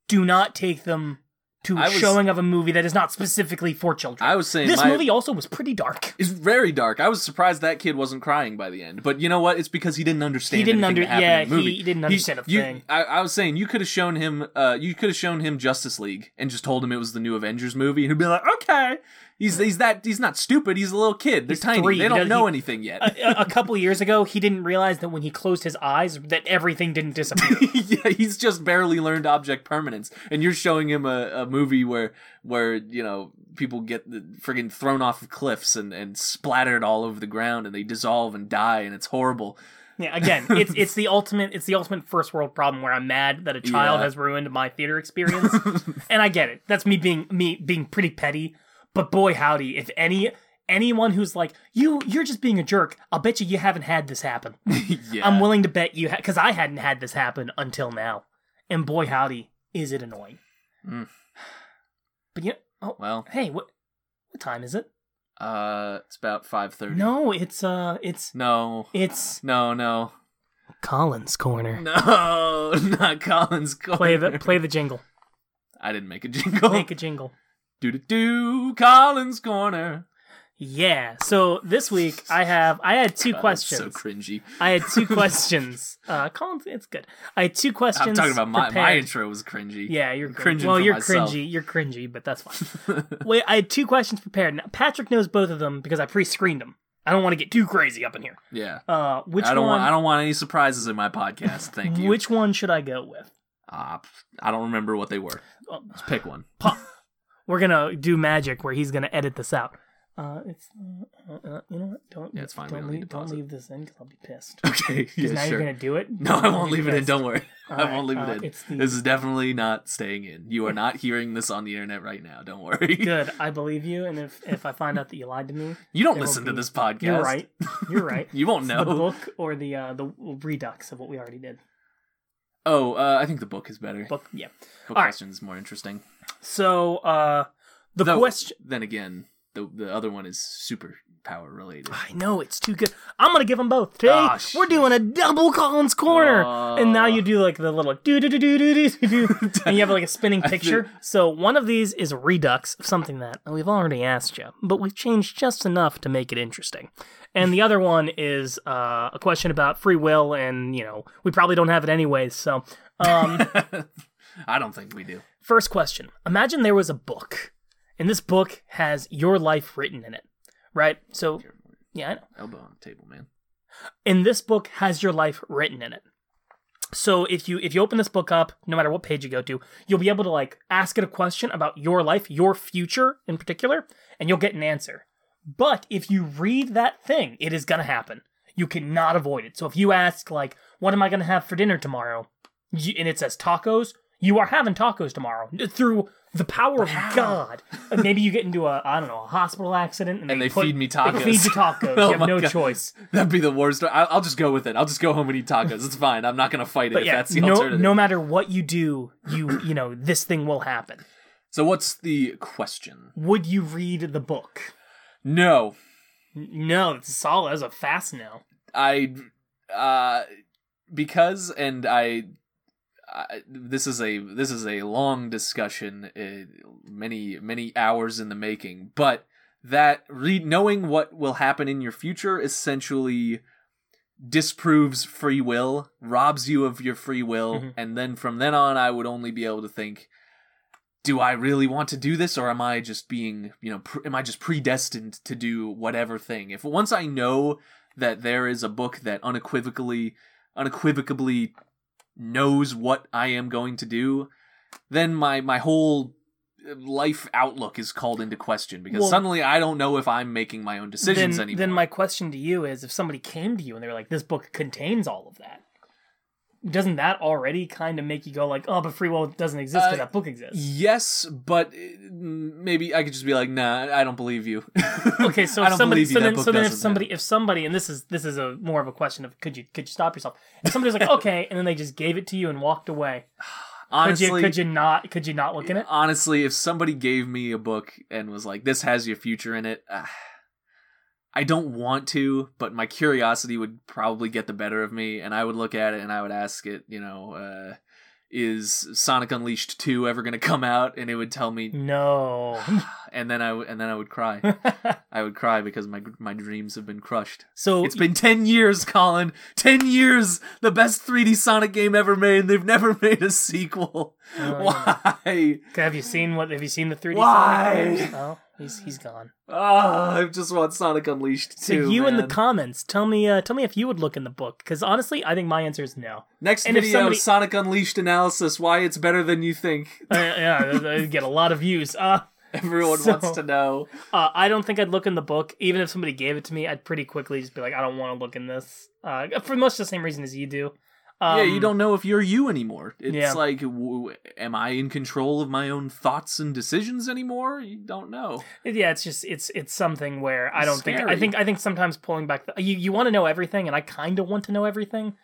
B: do not take them to a
A: was-
B: showing of a movie that is not specifically for children.
A: I was saying
B: this
A: my-
B: movie also was pretty dark.
A: It's very dark. I was surprised that kid wasn't crying by the end. But you know what? It's because he didn't understand.
B: He didn't
A: anything
B: under-
A: that happened
B: yeah,
A: movie.
B: he didn't understand a
A: you-
B: thing.
A: I, I was saying you could have shown him. Uh, you could have shown him Justice League and just told him it was the new Avengers movie, and he'd be like, okay. He's he's that he's not stupid. He's a little kid. They're
B: He's
A: tiny.
B: three.
A: They don't know
B: he-
A: anything yet.
B: a, a couple years ago, he didn't realize that when he closed his eyes, that everything didn't disappear.
A: yeah, he's just barely learned object permanence, and you're showing him a, a movie where where you know people get friggin' thrown off of cliffs and and splattered all over the ground, and they dissolve and die, and it's horrible.
B: Yeah, again, it's it's the ultimate it's the ultimate first world problem where I'm mad that a child
A: Yeah.
B: has ruined my theater experience. and I get it. That's me being me being pretty petty. But boy howdy, if any anyone who's like, you you're just being a jerk, I'll bet you you haven't had this happen.
A: yeah.
B: I'm willing to bet you because I hadn't had this happen until now. And boy howdy, is it annoying.
A: Mm.
B: But you oh
A: well,
B: hey, what what time is it?
A: uh, it's about five thirty.
B: No, it's uh it's
A: no,
B: it's
A: no, no,
B: Colin's corner.
A: no, not Colin's corner.
B: Play the play the jingle.
A: I didn't make a jingle.
B: Make a jingle.
A: Do do do. Colin's corner.
B: Yeah. So this week I have I had two
A: God, that's
B: questions.
A: So cringy.
B: I had two questions. Uh, Colin, it's good. I had two questions.
A: I'm talking about my my intro was cringy.
B: Yeah, you're cringy. Well, you're
A: myself.
B: cringy. You're cringy, but that's fine. Wait, I had two questions prepared. Now, Patrick knows both of them because I pre-screened them. I don't want to get too crazy up in here.
A: yeah.
B: Uh, which
A: I don't
B: one?
A: want. I don't want any surprises in my podcast. Thank you.
B: Which one should I go with?
A: Uh, I don't remember what they were.
B: Oh,
A: Just pick one.
B: We're gonna do magic where he's gonna edit this out. Uh, it's uh, uh, you know what? Don't
A: Yeah, it's fine.
B: Don't leave, don't leave this in because I'll be pissed.
A: Okay.
B: Because
A: Yeah,
B: now
A: sure.
B: you're gonna do it.
A: No, I won't
B: be
A: leave it in. Don't worry. I won't leave
B: uh,
A: it in.
B: it's the-
A: This is definitely not staying in. You are not hearing this on the internet right now. Don't worry.
B: Good. I believe you, and if if I find out that you lied to me,
A: You don't listen to this podcast.
B: you're right. You're right.
A: you won't know The
B: book or the uh, the redux of what we already did.
A: Oh, uh, I think the book is better. Book,
B: yeah.
A: book
B: All right.
A: question is more interesting.
B: So uh, the
A: Though,
B: question.
A: Then again, the the other one is superpower related.
B: I know it's too good. I'm gonna give them both. Today
A: Ah,
B: we're doing a double Colin's corner, and now
A: Uh.
B: you do like the little do do do do do do do, and you have like a spinning
A: I think-
B: picture. So one of these is a redux of something that we've already asked you, but we've changed just enough to make it interesting. And the other one is uh, a question about free will, and you know we probably don't have it anyways. So, um,
A: I don't think we do.
B: First question: Imagine there was a book, and this book has your life written in it, right? So, yeah, I know.
A: Elbow on the table, man.
B: and this book has your life written in it. So if you if you open this book up, no matter what page you go to, you'll be able to like ask it a question about your life, your future in particular, and you'll get an answer. But if you read that thing, it is gonna happen. You cannot avoid it. So if you ask like, "What am I gonna have for dinner tomorrow?" You, and it says tacos, you are having tacos tomorrow through the power of
A: how?
B: God. Maybe you get into a I don't know a hospital accident, and,
A: And they
B: put-
A: feed me
B: They
A: tacos.
B: feed you tacos.
A: Oh
B: you have no
A: God.
B: choice.
A: That'd be the worst. I- I'll just go with it. I'll just go home and eat tacos. It's fine. I'm not gonna fight it
B: But
A: if
B: yeah,
A: that's the
B: no,
A: alternative.
B: no matter what you do, you you know this thing will happen.
A: So what's the question?
B: Would you read the book?
A: No,
B: No, it's solid. That's a fast no.
A: I, uh, because and I, I, this is a this is a long discussion, uh, many many hours in the making. But that read knowing what will happen in your future essentially disproves free will, robs you of your free will,
B: Mhm.
A: and then from then on, I would only be able to think. Do I really want to do this, or am I just being, you know, pr- am I just predestined to do whatever thing? If once I know that there is a book that unequivocally unequivocally knows what I am going to do, then my my whole life outlook is called into question because
B: Well-
A: suddenly I don't know if I'm making my own decisions
B: then,
A: anymore.
B: then my question to you is: if somebody came to you and they were like, "This book contains all of that," doesn't that already kind of make you go like, "Oh, but free will doesn't exist because
A: Uh,
B: that book exists"?
A: yes, but uh, maybe I could just be like, "Nah, I don't believe you."
B: Okay, so if somebody,
A: you.
B: so then, so then if somebody, if somebody, and this is this is a more of a question of could you could you stop yourself? If somebody's like, okay, and then they just gave it to you and walked away,
A: honestly,
B: could you could you not could you not look in it?
A: honestly, if somebody gave me a book and was like, "This has your future in it," uh, I don't want to, but my curiosity would probably get the better of me, and I would look at it and I would ask it, you know, uh, is Sonic Unleashed two ever going to come out? And it would tell me,
B: No.
A: and then I w- and then I would cry. I would cry because my my dreams have been crushed.
B: so
A: It's been 10 years, Colin. 10 years. The best 3D Sonic game ever made. and They've never made a sequel.
B: Oh,
A: Why?
B: have you seen what? Have you seen the 3D?
A: Why?
B: Sonic games? He's he's gone.
A: Oh, I just want Sonic Unleashed too.
B: So you in the comments, tell me, uh, tell me if you would look in the book, because honestly, I think my answer is no.
A: Next
B: and
A: video,
B: somebody-
A: Sonic Unleashed analysis. Why it's better than you think.
B: Uh, yeah, I get a lot of views. Uh,
A: Everyone
B: So-
A: wants to know.
B: Uh, I don't think I'd look in the book. Even if somebody gave it to me, I'd pretty quickly just be like, I don't want to look in this. Uh, for much the same reason as you do. Um,
A: yeah, you don't know if you're you anymore. It's
B: Yeah.
A: like, w- am I in control of my own thoughts and decisions anymore? You don't know.
B: Yeah, it's just it's it's something where I don't think I think I think sometimes pulling back the, you you want to know everything, and I kind of want to know everything,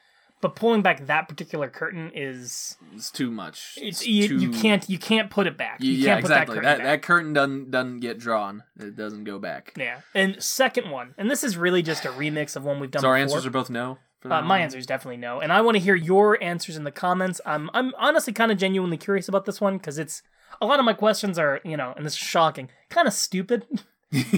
B: but pulling back that particular curtain is
A: It's too much.
B: it's you,
A: too...
B: you can't you can't put it back. You
A: yeah,
B: can't
A: exactly.
B: put
A: That
B: that
A: that,
B: curtain
A: curtain doesn't doesn't get drawn. It doesn't go back.
B: Yeah, and second one, and this is really just a remix of one we've done.
A: So our
B: before.
A: answers are both no.
B: Uh, my answer is definitely no, and I want to hear your answers in the comments. I'm I'm honestly kind of genuinely curious about this one because it's a lot of my questions are you know, and this is shocking, kind of stupid.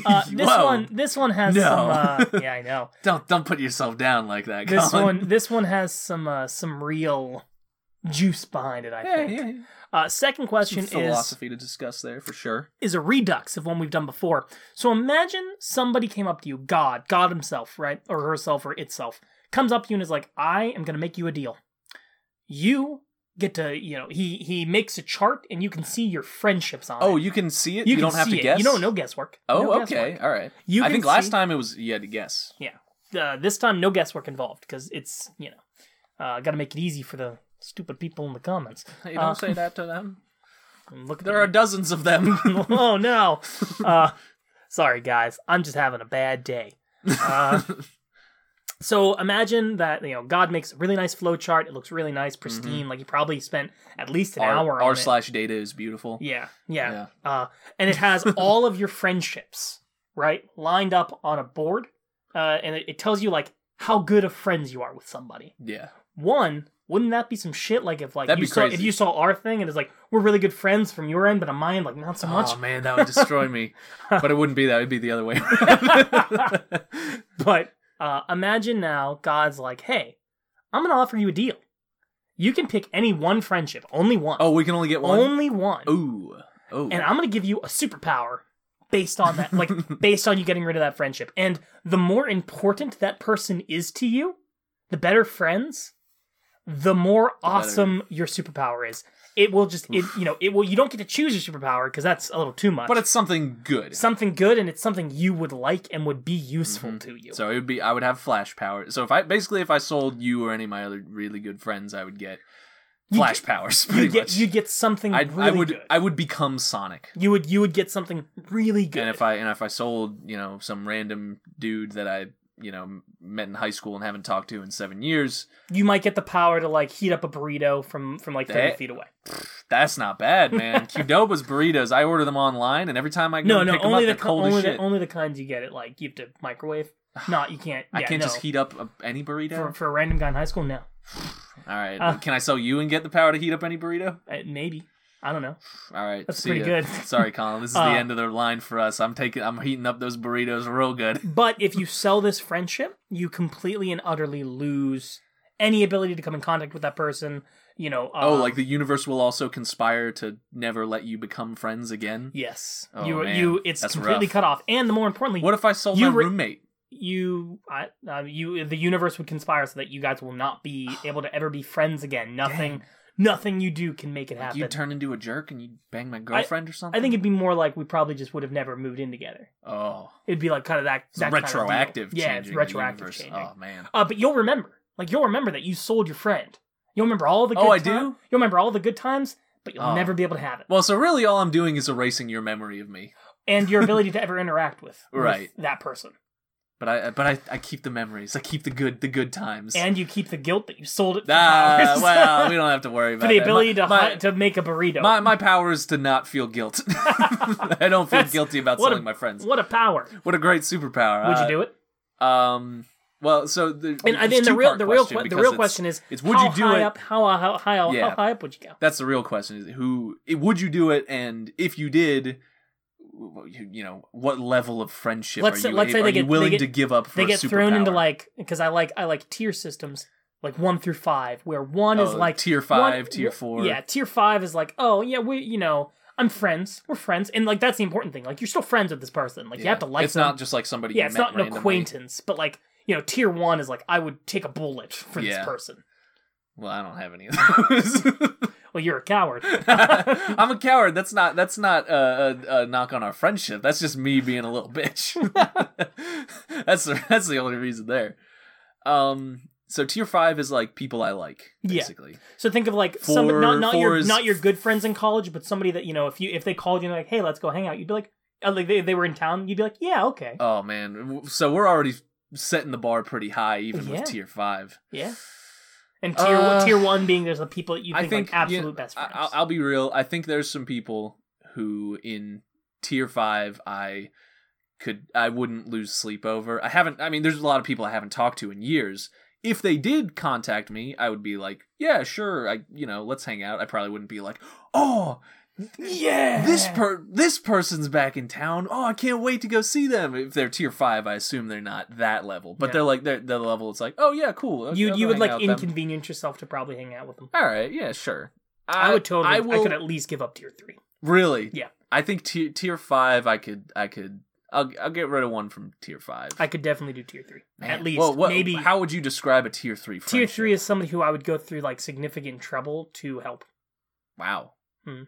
B: Uh, this
A: Whoa.
B: one this one has
A: No.
B: some. Uh, yeah, I know.
A: Don't don't put yourself down like that.
B: This
A: Colin.
B: one this one has some uh, some real juice behind it. I
A: Yeah,
B: think.
A: yeah, yeah.
B: Uh, second question
A: Some
B: is
A: philosophy to discuss there for sure.
B: is a redux of one we've done before. So imagine somebody came up to you, God, God himself, right? Or herself or itself, comes up to you and is like, I am going to make you a deal. You get to, you know, he he makes a chart and you can see your friendships on
A: Oh,
B: it.
A: you can see it.
B: you,
A: You, don't have to
B: it.
A: guess.
B: You don't know guesswork.
A: Oh,
B: No
A: okay,
B: guesswork.
A: all right.
B: You
A: I think last
B: see-
A: time it was you had to guess.
B: Uh, this time, no guesswork involved because it's, you know, uh, got to make it easy for the stupid people in the comments.
A: Hey, don't
B: Uh,
A: say that to them.
B: Look
A: There
B: the-
A: are dozens of them.
B: oh no. Uh, sorry guys, I'm just having a bad day. So imagine that you know God makes a really nice flow chart. It looks really nice, pristine. Like you probably spent at least an hour
A: R,
B: on
A: R slash data is beautiful.
B: Yeah, yeah. Uh, and it has all of your friendships right lined up on a board, uh, and it, it tells you like how good of friends you are with somebody.
A: Yeah.
B: One, wouldn't that be some shit? Like if like
A: That'd
B: you
A: be
B: saw if you saw our thing and it's like we're really good friends from your end, but on my end like not so much.
A: Oh man, that would destroy me. but it wouldn't be that. It'd be the other way.
B: But uh, imagine now God's like, hey, I'm going to offer you a deal. You can pick any one friendship, only one.
A: oh, we can only get one.
B: only one.
A: Ooh. Oh.
B: And I'm going to give you a superpower based on that, like based on you getting rid of that friendship. And the more important that person is to you, the better friends, the more
A: better.
B: awesome your superpower is. It will just, it you know, it will. You don't get to choose your superpower because that's a little too much.
A: but it's something good.
B: something good, and it's something you would like and would be useful
A: Mhm.
B: to you.
A: So it would be I would have flash power. So if I basically if I sold you or any of my other really good friends, I would get
B: You
A: flash
B: get-
A: powers.
B: you get
A: much.
B: you get something
A: I'd,
B: really
A: I would
B: good.
A: I would become Sonic.
B: you would you would get something really good.
A: And if I and if I sold you know some random dude that I you know met in high school and haven't talked to in seven years,
B: you might get the power to like heat up a burrito from from like thirty
A: That-
B: feet away.
A: that's not bad, man. Qdoba's burritos. I order them online, and every time I go
B: No, no,
A: pick them
B: only
A: up,
B: the
A: they're cold
B: only the only the kinds you get it like you have to microwave. Not you can't.
A: I can't
B: no.
A: just heat up a, any burrito.
B: for for a random guy in high school. No,
A: All right,
B: Uh,
A: can I sell you and get the power to heat up any burrito?
B: Uh, maybe I don't know.
A: All right,
B: That's
A: see
B: pretty
A: ya.
B: good.
A: Sorry, Colin. This is
B: Uh,
A: the end of the line for us. I'm taking. I'm heating up those burritos real good.
B: But if you sell this friendship, you completely and utterly lose any ability to come in contact with that person. You know.
A: oh,
B: um,
A: like the universe will also conspire to never let you become friends again.
B: yes,
A: Oh,
B: you
A: man.
B: you it's
A: That's
B: completely
A: rough.
B: cut off. And the more importantly,
A: What if I sold my
B: re-
A: roommate?
B: you I, uh, you the universe would conspire so that you guys will not be able to ever be friends again nothing nothing you do can make it happen
A: you turn into a jerk and you bang my girlfriend or something?
B: i think it'd be more like we probably just would have never moved in together
A: Oh,
B: it'd be like kind of that, that kind of
A: retroactive.
B: yeah it's retroactive changing
A: Oh man.
B: uh, but you'll remember like you'll remember that you sold your friend you'll remember all the good
A: Oh, I
B: ti-
A: do?
B: you'll remember all the good times but you'll
A: Oh.
B: never be able to have it
A: Well, so really, all I'm doing is erasing your memory of me.
B: and your ability to ever interact with, with
A: Right.
B: that person
A: But I, but I, I keep the memories. I keep the good, the good times.
B: and you keep the guilt that you sold it for
A: ah,
B: powers.
A: well, we don't have to worry about
B: for the
A: that.
B: ability
A: My-
B: to
A: my,
B: to make a burrito.
A: my, my power is to not feel guilt. I don't feel
B: That's-
A: guilty about
B: what a-
A: selling my friends.
B: what a power!
A: What a great superpower.
B: Would
A: Uh,
B: you do it?
A: Um. Well, so the,
B: And think the real the real
A: question
B: que- the real question is
A: it's would
B: how
A: you do
B: high
A: it?
B: up how how how, how,
A: Yeah.
B: how high up would you go?
A: That's the real question: is who would you do it, and if you did, you, know, what level of friendship
B: Let's
A: are
B: say-
A: you,
B: let's say they get- they
A: willing
B: get-
A: to give up for
B: They get thrown into like because I like I like tier systems like one through five where one is
A: Oh,
B: like
A: tier
B: one-
A: five, tier four.
B: Yeah, tier five is like oh yeah we you know I'm friends we're friends and like that's the important thing like you're still friends with this person like you have to like
A: It's
B: them.
A: not just like somebody.
B: yeah it's not an acquaintance but like you know tier one is like I would take a bullet for
A: Yeah.
B: this person.
A: Well, I don't have any of those.
B: Well, you're a coward.
A: I'm a coward. That's not that's not a, a, a knock on our friendship. That's just me being a little bitch. that's the, that's the only reason there. Um. So tier five is like people I like,
B: Yeah.
A: basically.
B: So think of like
A: Four-
B: some not not your
A: is-
B: not your good friends in college, but somebody that you know if you if they called you and like, hey, let's go hang out, you'd be like, uh, like they, they were in town, you'd be like, yeah, okay,
A: Oh man. So we're already setting the bar pretty high, even
B: Yeah.
A: with tier five.
B: yeah. And tier
A: Uh,
B: tier one being there's the people that you think,
A: think
B: like absolute best friends.
A: I'll, I'll be real. I think there's some people who in tier five I could I wouldn't lose sleep over. I haven't. I mean, there's a lot of people I haven't talked to in years. If they did contact me, I would be like, yeah, sure. I you know, let's hang out. I probably wouldn't be like, oh.
B: Yeah,
A: This per this person's back in town. Oh, I can't wait to go see them. If they're tier five, I assume they're not that level, but
B: Yeah.
A: they're like they're the level. It's like, oh yeah, cool.
B: you
A: I'll
B: you would like
A: with them.
B: inconvenience yourself to probably hang out with them.
A: All right, yeah, sure.
B: I, would totally. I,
A: I
B: could at least give up tier three.
A: really.
B: Yeah.
A: I think tier tier five. I could. I could. I'll. I'll get rid of one from tier five.
B: I could definitely do tier three.
A: Man.
B: At least
A: Well, what,
B: maybe
A: How would you describe a tier three?
B: tier three is somebody who I would go through like significant trouble to help.
A: Wow. Hmm.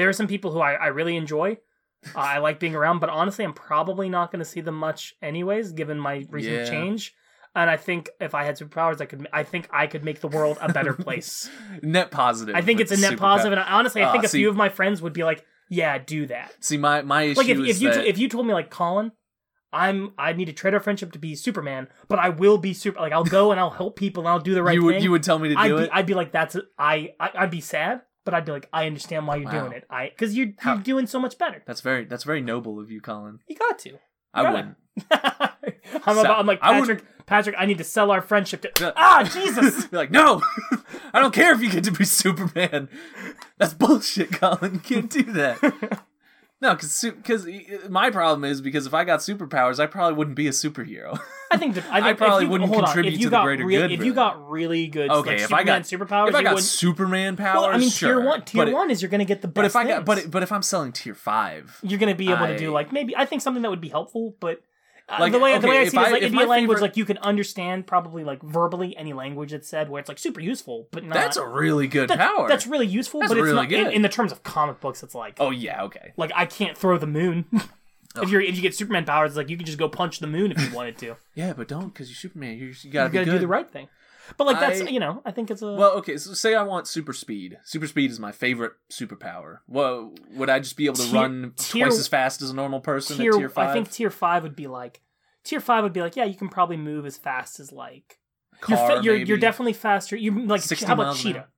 B: There are some people who I, I really enjoy. Uh, I like being around, but honestly, I'm probably not going to see them much anyways, given my recent
A: Yeah.
B: change. And I think if I had superpowers, I could. I think I could make the world a better place.
A: net positive.
B: I think it's a net positive, and honestly, I
A: Ah,
B: think a
A: see-
B: few of my friends would be like, "Yeah, do that."
A: See, my my issue
B: Like if,
A: is
B: if you
A: that
B: if you told me like Colin, I'm I need to trade our friendship to be Superman, but I will be super. Like I'll go and I'll help people and I'll do the right
A: you would
B: thing.
A: you would tell me to
B: I'd
A: do
B: be,
A: it.
B: I'd be like, that's I, I I'd be sad, but I'd be like, I understand why you're
A: Wow.
B: doing it. I because you're
A: How-
B: you're doing so much better.
A: That's very that's very noble of you, Colin.
B: You got to.
A: I
B: Yeah.
A: wouldn't.
B: I'm
A: So-
B: about. I'm like
A: I
B: Patrick. Patrick, I need to sell our friendship to. Ah, Jesus.
A: Be like, no, I don't care if you get to be Superman. That's bullshit, Colin. You can't do that. No, because because my problem is because if I got superpowers, I probably wouldn't be a superhero.
B: I think that I, think
A: I probably
B: you,
A: wouldn't contribute to the greater
B: real-
A: good,
B: If you got really good,
A: Okay,
B: like,
A: if I got-
B: superpowers,
A: if I got Superman powers,
B: well, I mean,
A: sure.
B: tier one, tier
A: but
B: one is you're gonna get the best.
A: But if I got,
B: things.
A: but but if I'm selling tier five,
B: you're gonna be able to do like maybe I think something that would be helpful, but Uh,
A: like,
B: the way the way I see it is like
A: if
B: it'd be a language
A: favorite-
B: like you can understand probably like verbally any language that's said where it's like super useful, but not
A: that's a really good
B: that's,
A: power.
B: That's really useful,
A: That's
B: but it's
A: really
B: not in,
A: good.
B: in the terms of comic books. It's like
A: oh yeah, okay.
B: like I can't throw the moon.
A: Oh.
B: if you're if you get Superman powers, it's like you can just go punch the moon if you wanted to.
A: Yeah, but don't because you're Superman. You, you
B: you
A: gotta,
B: gotta
A: be
B: do the right thing. But like that's
A: I-
B: you know I think it's a
A: Well, okay. So say I want super speed. Super speed is my favorite superpower. Well, would I just be able to
B: Tier-
A: run
B: tier-
A: twice as fast as a normal person
B: tier,
A: at tier five?
B: I think tier five would be like tier five would be like yeah you can probably move as fast as like you're
A: Car,
B: fa- you're, you're definitely faster. You like
A: 60
B: how about cheetah?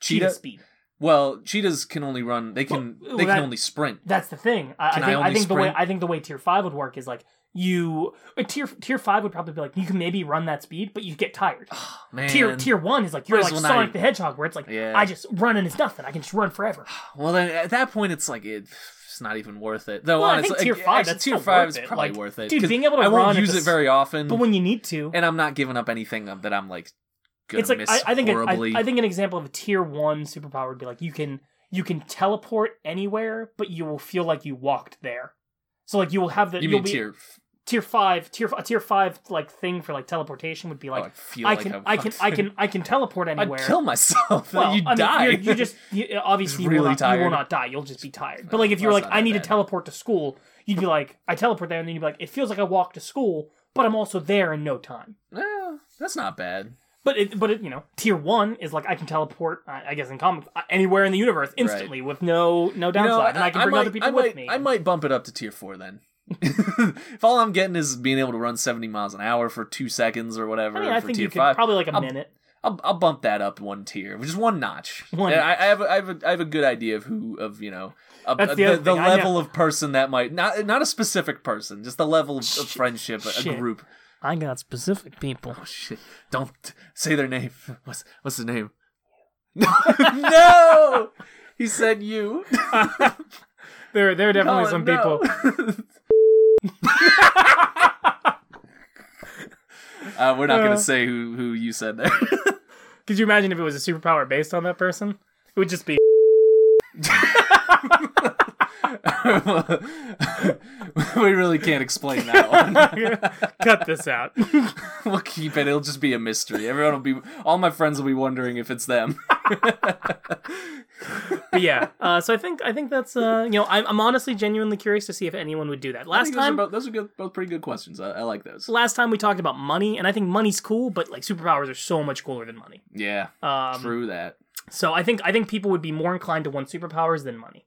B: Cheetah
A: cheetah.
B: speed.
A: Well, cheetahs can only run. They can.
B: Well,
A: they
B: that-
A: can only sprint.
B: That's the thing. I, I
A: Can I
B: think I,
A: only
B: think the way? I think the way tier five would work is like you uh, tier tier five would probably be like you can maybe run that speed, but you get tired.
A: Man,
B: tier tier one is like you're like
A: as well not
B: Sonic the Hedgehog, where it's like
A: Yeah.
B: I just running is nothing. I can just run forever.
A: Well, then at that point, it's like it, it's not even worth it. Though
B: Well, I
A: honestly,
B: think tier five,
A: actually,
B: that's
A: tier five is probably
B: Like,
A: worth it.
B: Dude, being able to
A: I won't
B: run
A: use it very often,
B: But when you need to,
A: and I'm not giving up anything that I'm like gonna
B: it's like
A: miss
B: I, I think a, I. I think an example of a tier one superpower would be like you can you can teleport anywhere, but you will feel like you walked there. So like you will have the
A: you
B: will
A: mean
B: be,
A: tier?
B: Tier five tier a tier five like thing for like teleportation would be
A: oh,
B: like
A: I feel
B: I
A: like
B: can
A: I'm
B: I can I can I can teleport anywhere.
A: I'd kill myself.
B: well,
A: you
B: I
A: die.
B: You just you, obviously you, will not, you will not die. You'll just be tired. But like if
A: you're
B: like I need to teleport to school, you'd be like I teleport there, and then you'd be like it feels like I walked to school, but I'm also there in no time.
A: Well, that's not bad.
B: But it, but it, you know, tier one is like I can teleport, I I guess in comic anywhere in the universe instantly with no no downside,
A: You know,
B: and I can bring
A: might,
B: other people
A: might,
B: with me.
A: I might bump it up to tier four then. if all I'm getting is being able to run 70 miles an hour for two seconds or whatever
B: I mean, I
A: for
B: think
A: tier
B: you could
A: five,
B: probably like a
A: I'll-
B: minute.
A: I'll, I'll bump that up one tier, just one notch.
B: One
A: I, I have a, I have a, I have a good idea of who of you know a,
B: the
A: the, the
B: thing, I know-
A: level of person that might not not a specific person, just the level of, of
B: Shit.
A: friendship, a, a group.
B: I got specific people.
A: Oh shit! Don't say their name. What's what's the name? No, no. He said you.
B: There, there are definitely
A: Oh,
B: some
A: no.
B: people.
A: Uh, we're not
B: Uh.
A: gonna say who who you said there.
B: Could you imagine if it was a superpower based on that person? It would just be.
A: we really can't explain that one.
B: Cut this out.
A: we'll keep it. It'll just be a mystery. Everyone will be. All my friends will be wondering if it's them.
B: But yeah, uh, so I think I think that's uh, you know I'm, I'm honestly genuinely curious to see if anyone would do that. Last
A: think those are
B: time,
A: both, those are good, both pretty good questions. I, I like those.
B: last time we talked about money, and I think money's cool, but like superpowers are so much cooler than money.
A: Yeah,
B: Um,
A: true that.
B: So I think I think people would be more inclined to want superpowers than money.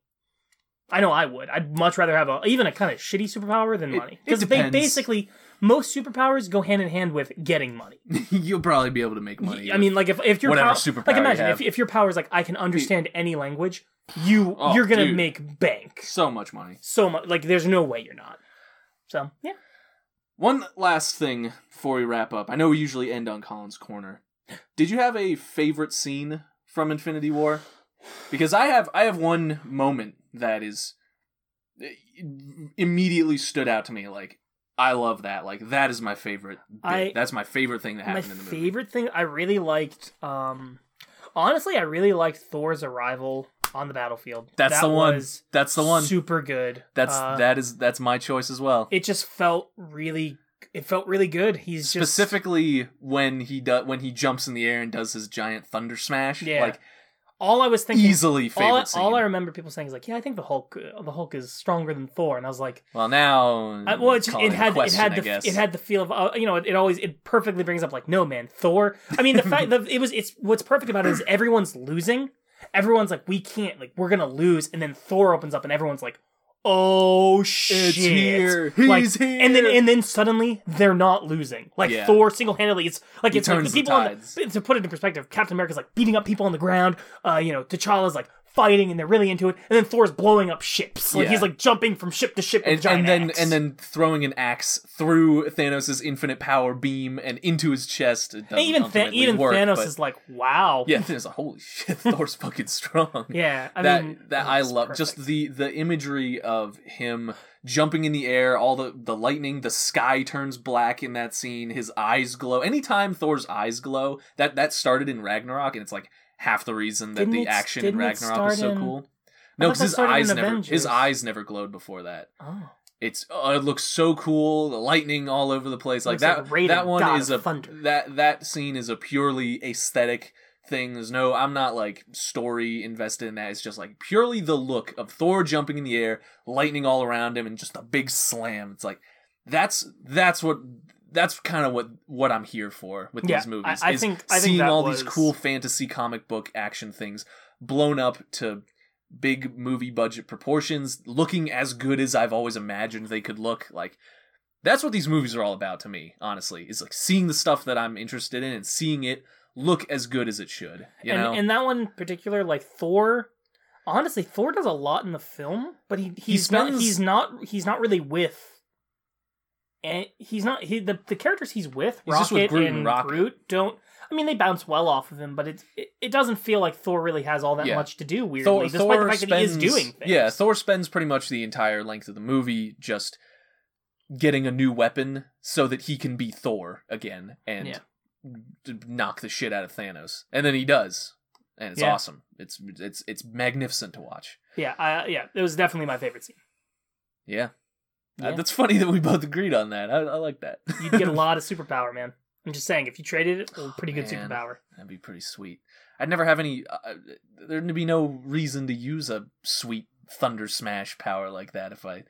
B: I know I would. I'd much rather have a even a kind of shitty superpower than money because they basically most superpowers go hand in hand with getting money.
A: You'll probably be able to make money.
B: I mean, like if if your
A: whatever
B: power,
A: superpower
B: like imagine if if your power is like I can understand any language, you
A: Oh,
B: you're gonna
A: dude.
B: make bank
A: so much money.
B: so much. Like there's no way you're not. So yeah,
A: One last thing before we wrap up. I know we usually end on Colin's corner. Did you have a favorite scene from Infinity War? Because I have I have one moment that is eh, immediately stood out to me like I love that. Like that is my favorite. Bit.
B: I-
A: That's my favorite thing that happened in the movie.
B: favorite thing I really liked. um Honestly, I really liked Thor's arrival on the battlefield.
A: That's
B: That
A: the one. That's the one.
B: Super good.
A: That's
B: Uh,
A: that is that's my choice as well.
B: it just felt really it felt really good he's just
A: Specifically when he does when he jumps in the air and does his giant thunder smash.
B: Yeah.
A: Like
B: all i was thinking
A: easily favorite
B: all,
A: scene.
B: all i remember people saying is like yeah i think the hulk the hulk is stronger than thor. And i was like
A: well now
B: I, well it, just, it had
A: question,
B: it had the it had the feel of uh, you know it, it always it perfectly brings up like no man thor i mean the fact that it was it's what's perfect about it is everyone's losing. Everyone's like we can't like we're gonna lose and then thor opens up and everyone's like oh shit
A: here.
B: like,
A: He's
B: and then
A: here.
B: and then suddenly they're not losing like
A: Yeah.
B: thor single-handedly it's like
A: He
B: it's like
A: turns
B: the
A: the
B: people on
A: tides.
B: the, to put it in perspective captain america's like beating up people on the ground uh you know t'challa's like fighting and they're really into it and then thor's blowing up ships like
A: Yeah.
B: he's like jumping from ship to ship
A: and,
B: giant
A: and then
B: axe.
A: and then throwing an axe through Thanos' infinite power beam and into his chest. It
B: And even even
A: work,
B: Thanos
A: but-
B: is like, wow.
A: yeah, Thanos. like, Holy shit, Thor's fucking strong.
B: Yeah, I
A: that
B: mean
A: that I love just the the imagery of him jumping in the air, all the the lightning, the sky turns black in that scene. His eyes glow. Anytime Thor's eyes glow, that that started in Ragnarok, and it's like half the reason that
B: Didn't
A: the
B: it-
A: action in Ragnarok is so
B: in-
A: cool. No, because his eyes never his eyes never glowed before that.
B: Oh,
A: It's oh, it looks so cool. The lightning all over the place. Like that.
B: like
A: that one
B: God
A: is a
B: Thunder.
A: that that scene is a purely aesthetic thing. There's no. I'm not like story invested in that. It's just like purely the look of Thor jumping in the air, lightning all around him, and just a big slam. It's like that's that's what. That's kind of what what I'm here for with
B: Yeah,
A: these movies.
B: I- I
A: is
B: think- I
A: seeing
B: that
A: all
B: was-
A: these cool fantasy comic book action things blown up to big movie budget proportions, looking as good as I've always imagined they could look. Like that's what these movies are all about to me, honestly. Is like seeing the stuff that I'm interested in and seeing it look as good as it should. You
B: and
A: know?
B: and that one in particular, like Thor. Honestly, Thor does a lot in the film, but he he's not
A: spends-
B: he's not he's not really with. And he's not he the, the characters he's with
A: He's
B: Rocket
A: with Groot and
B: and
A: Rocket.
B: Groot don't. I mean, they bounce well off of him, but it it, it doesn't feel like Thor really has all that
A: Yeah.
B: much to do. Weirdly,
A: Thor,
B: despite
A: Thor
B: the fact
A: spends,
B: that he is doing things.
A: Yeah, Thor spends pretty much the entire length of the movie just getting a new weapon so that he can be Thor again and
B: Yeah.
A: knock the shit out of Thanos. And then he does. And it's
B: Yeah.
A: awesome. It's it's it's magnificent to watch.
B: yeah, I, yeah. It was definitely my favorite scene.
A: Yeah. Uh, that's funny that we both agreed on that. I, I like that.
B: You'd get a lot of superpower, man. I'm just saying, if you traded it, a pretty good
A: Man.
B: superpower.
A: That'd be pretty sweet. I'd never have any. Uh, there'd be no reason to use a sweet thunder smash power like that if I.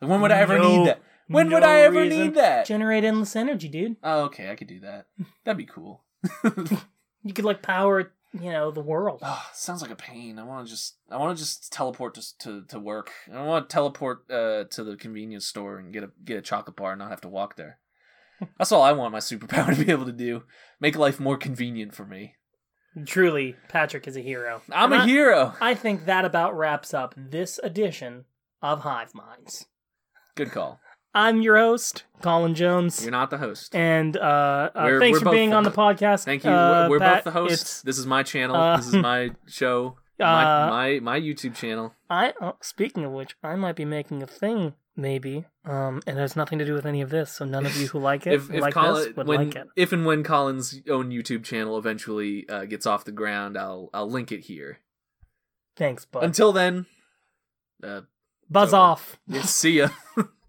A: When would I ever
B: No-
A: need that? When would I ever
B: reason.
A: need that?
B: Generate endless energy, dude.
A: oh, okay, I could do that. That'd be cool.
B: You could like power, you know, the world.
A: Oh, sounds like a pain. I want to just. I want to just teleport to to, to work. I want to teleport uh, to the convenience store and get a get a chocolate bar and not have to walk there. That's all I want my superpower to be able to do. Make life more convenient for me.
B: Truly, Patrick is a hero.
A: I'm
B: And
A: a
B: I-
A: hero.
B: I think that about wraps up this edition of Hive Minds.
A: Good call.
B: I'm your host, Colin Jones,
A: You're not the host.
B: and uh, uh, thanks for being
A: the-
B: on the podcast.
A: Thank you.
B: Uh,
A: we're
B: Pat,
A: both the hosts. This is my channel.
B: uh,
A: this is my show. my,
B: Uh,
A: my my YouTube channel.
B: I oh, speaking of which, I might be making a thing, maybe. Um, and it has nothing to do with any of this, so none of you who like it,
A: If if
B: like
A: Colin,
B: this, would
A: when
B: like it.
A: if and when Colin's own YouTube channel eventually uh, gets off the ground, I'll I'll link it here.
B: Thanks, bud.
A: Until then, uh,
B: Buzz
A: over.
B: off.
A: yeah, see ya.